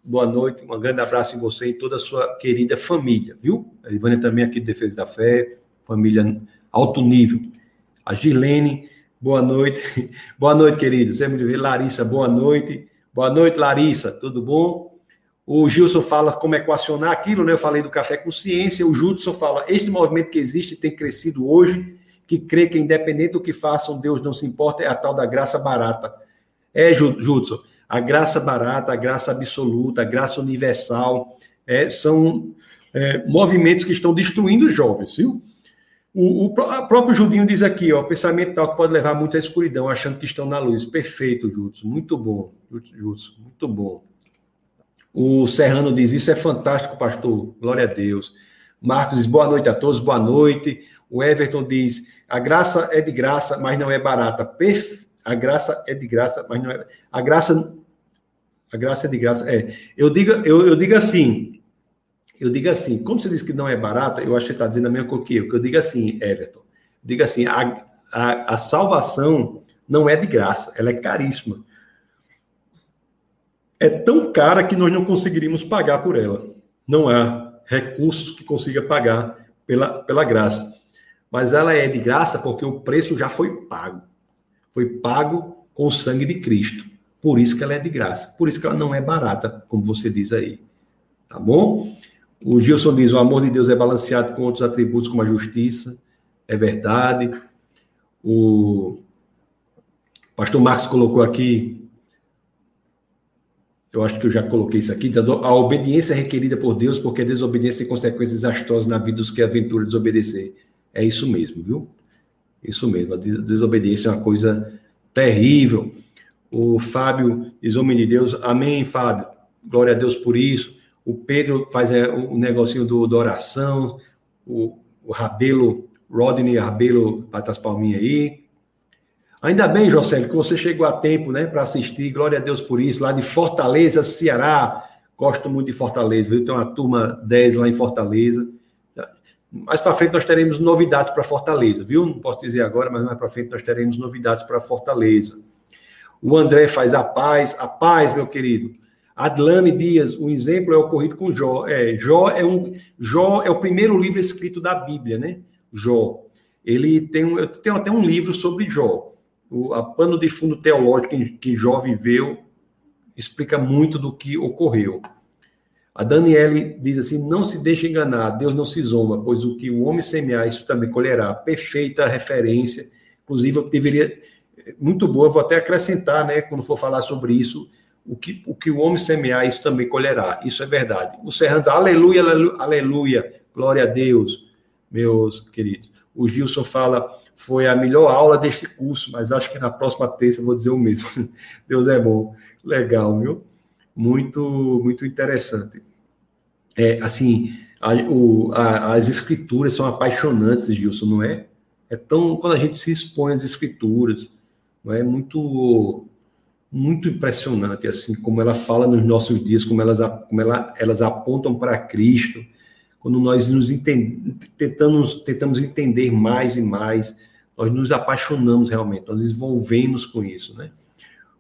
[SPEAKER 1] Boa noite, um grande abraço em você e toda a sua querida família, viu? Erivânia também aqui de Defesa da Fé família alto nível. A Gilene, boa noite. Boa noite, querida. De ver. Larissa, boa noite. Boa noite, Larissa. Tudo bom? O Gilson fala como equacionar aquilo, né? Eu falei do café com ciência. O Judson fala: este movimento que existe tem crescido hoje, que crê que independente do que façam, Deus não se importa, é a tal da graça barata. É, Judson, a graça barata, a graça absoluta, a graça universal, é, são é, movimentos que estão destruindo os jovens, viu? O, o próprio Judinho diz aqui, ó, pensamento tal que pode levar muito à escuridão, achando que estão na luz. Perfeito, Judson. Muito bom, Judson. Muito bom. O Serrano diz, isso é fantástico, pastor. Glória a Deus. Marcos diz, boa noite a todos, boa noite. O Everton diz, a graça é de graça, mas não é barata. Perfe... A graça é de graça, mas não é... A graça... A graça é de graça. É. Eu digo, eu, eu digo assim, eu digo assim, como você disse que não é barata, eu acho que está dizendo a mesma coisa que eu, que eu digo assim, Everton, diga assim, a, a, a salvação não é de graça, ela é caríssima. É tão cara que nós não conseguiríamos pagar por ela. Não há recursos que consiga pagar pela, pela graça. Mas ela é de graça porque o preço já foi pago. Foi pago com o sangue de Cristo. Por isso que ela é de graça. Por isso que ela não é barata, como você diz aí. Tá bom? O Gilson diz: o amor de Deus é balanceado com outros atributos, como a justiça. É verdade. O pastor Marcos colocou aqui, eu acho que eu já coloquei isso aqui, a obediência é requerida por Deus, porque a desobediência tem consequências desastrosas na vida dos que aventuram desobedecer. É isso mesmo, viu? Isso mesmo. A desobediência é uma coisa terrível. O Fábio diz: Homem de Deus, amém, Fábio. Glória a Deus por isso. O Pedro faz é, o negocinho do, da oração, o, o Rabelo, Rodney Rabelo, bate as palminhas aí. Ainda bem, José, que você chegou a tempo, né, para assistir. Glória a Deus por isso, lá de Fortaleza, Ceará. Gosto muito de Fortaleza, viu? Tem uma turma 10 lá em Fortaleza. Mais para frente nós teremos novidades para Fortaleza, viu? Não posso dizer agora, mas mais para frente nós teremos novidades para Fortaleza. O André faz a paz, a paz, meu querido. Adlane Dias, um exemplo é ocorrido com Jó. É, Jó é um Jó é o primeiro livro escrito da Bíblia, né? Jó. Ele tem um, tem até um livro sobre Jó. O a pano de fundo teológico que, que Jó viveu explica muito do que ocorreu. A Daniele diz assim: não se deixe enganar, Deus não se zomba, pois o que o homem semear, isso também colherá. Perfeita referência. Inclusive, eu deveria. Muito boa, vou até acrescentar, né, quando for falar sobre isso o que, o que o homem semear, isso também colherá. Isso é verdade. O Serrano aleluia, aleluia, aleluia, glória a Deus, meus queridos. O Gilson fala, foi a melhor aula deste curso, mas acho que na próxima terça eu vou dizer o mesmo. Deus é bom. Legal, viu? Muito, muito interessante. É, assim, A, o, a, as escrituras são apaixonantes, Gilson, não é? É tão quando a gente se expõe às escrituras, não é muito muito impressionante assim como ela fala nos nossos dias, como elas como ela, elas apontam para Cristo, quando nós nos tentamos tentamos entender mais e mais, nós nos apaixonamos realmente, nós desenvolvemos com isso, né?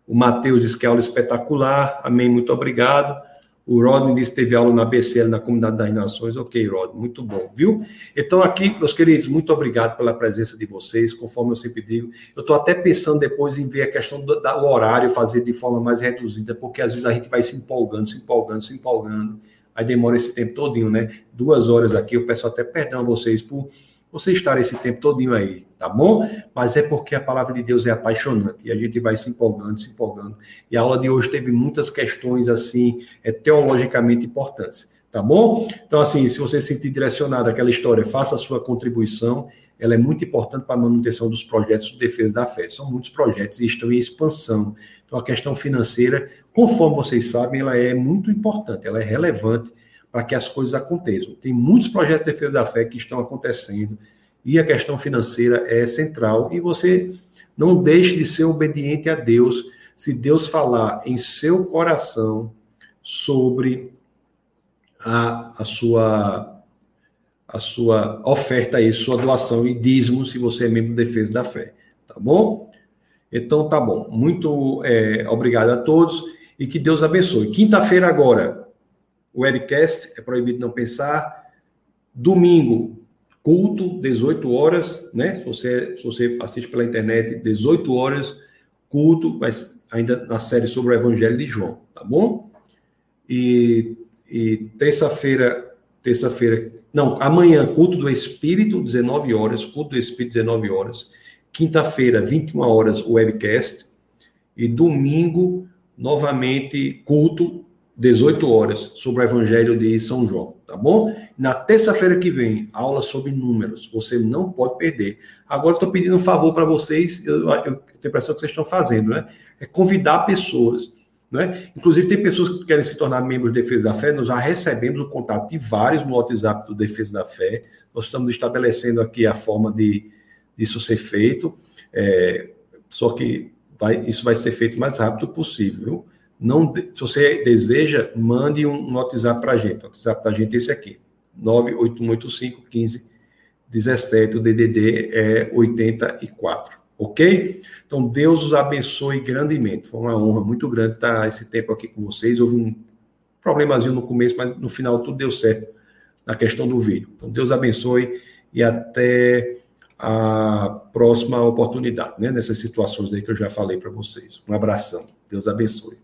[SPEAKER 1] O Mateus diz que é aula espetacular, amém, muito obrigado. O Rodney disse que teve aula na BCL, na Comunidade das Nações. Ok, Rodney, muito bom, viu? Então, aqui, meus queridos, muito obrigado pela presença de vocês. Conforme eu sempre digo, eu estou até pensando depois em ver a questão do, do, horário, fazer de forma mais reduzida, porque às vezes a gente vai se empolgando, se empolgando, se empolgando. Aí demora esse tempo todinho, né? Duas horas aqui, eu peço até perdão a vocês por você estar esse tempo todinho aí, tá bom? Mas é porque a palavra de Deus é apaixonante e a gente vai se empolgando, se empolgando. E a aula de hoje teve muitas questões assim, é, teologicamente importantes, tá bom? Então assim, se você se sentir direcionado àquela história, faça a sua contribuição. Ela é muito importante para a manutenção dos projetos de defesa da fé. São muitos projetos e estão em expansão. Então a questão financeira, conforme vocês sabem, ela é muito importante, ela é relevante para que as coisas aconteçam. Tem muitos projetos de defesa da fé que estão acontecendo e a questão financeira é central. E você não deixe de ser obediente a Deus se Deus falar em seu coração sobre a, a sua a sua oferta aí, sua doação e dízimo, se você é membro de defesa da fé, tá bom? Então tá bom. Muito é, obrigado a todos e que Deus abençoe. Quinta-feira agora, webcast, é proibido não pensar. Domingo, culto, 18 horas, né? Se você, se você assiste pela internet, 18 horas, culto, mas ainda na série sobre o Evangelho de João, tá bom? E, e terça-feira, terça-feira, não, amanhã, culto do Espírito, 19 horas, culto do Espírito, 19 horas. Quinta-feira, 21 horas, webcast. E domingo, novamente, culto, 18 horas, sobre o Evangelho de São João, tá bom? Na terça-feira que vem, aula sobre números, você não pode perder. Agora, estou pedindo um favor para vocês, eu, eu, tenho a impressão que vocês estão fazendo, né? É convidar pessoas, né? Inclusive, tem pessoas que querem se tornar membros do Defesa da Fé, nós já recebemos o contato de vários no WhatsApp do Defesa da Fé, nós estamos estabelecendo aqui a forma de disso ser feito, é, só que vai, isso vai ser feito o mais rápido possível, viu? Não, se você deseja, mande um, WhatsApp para a gente. O WhatsApp da gente é esse aqui: 98185 15 17. O DDD é 84. Ok? Então, Deus os abençoe grandemente. Foi uma honra muito grande estar esse tempo aqui com vocês. Houve um problemazinho no começo, mas no final tudo deu certo na questão do vídeo. Então, Deus abençoe e até a próxima oportunidade, né? Nessas situações aí que eu já falei para vocês. Um abração. Deus abençoe.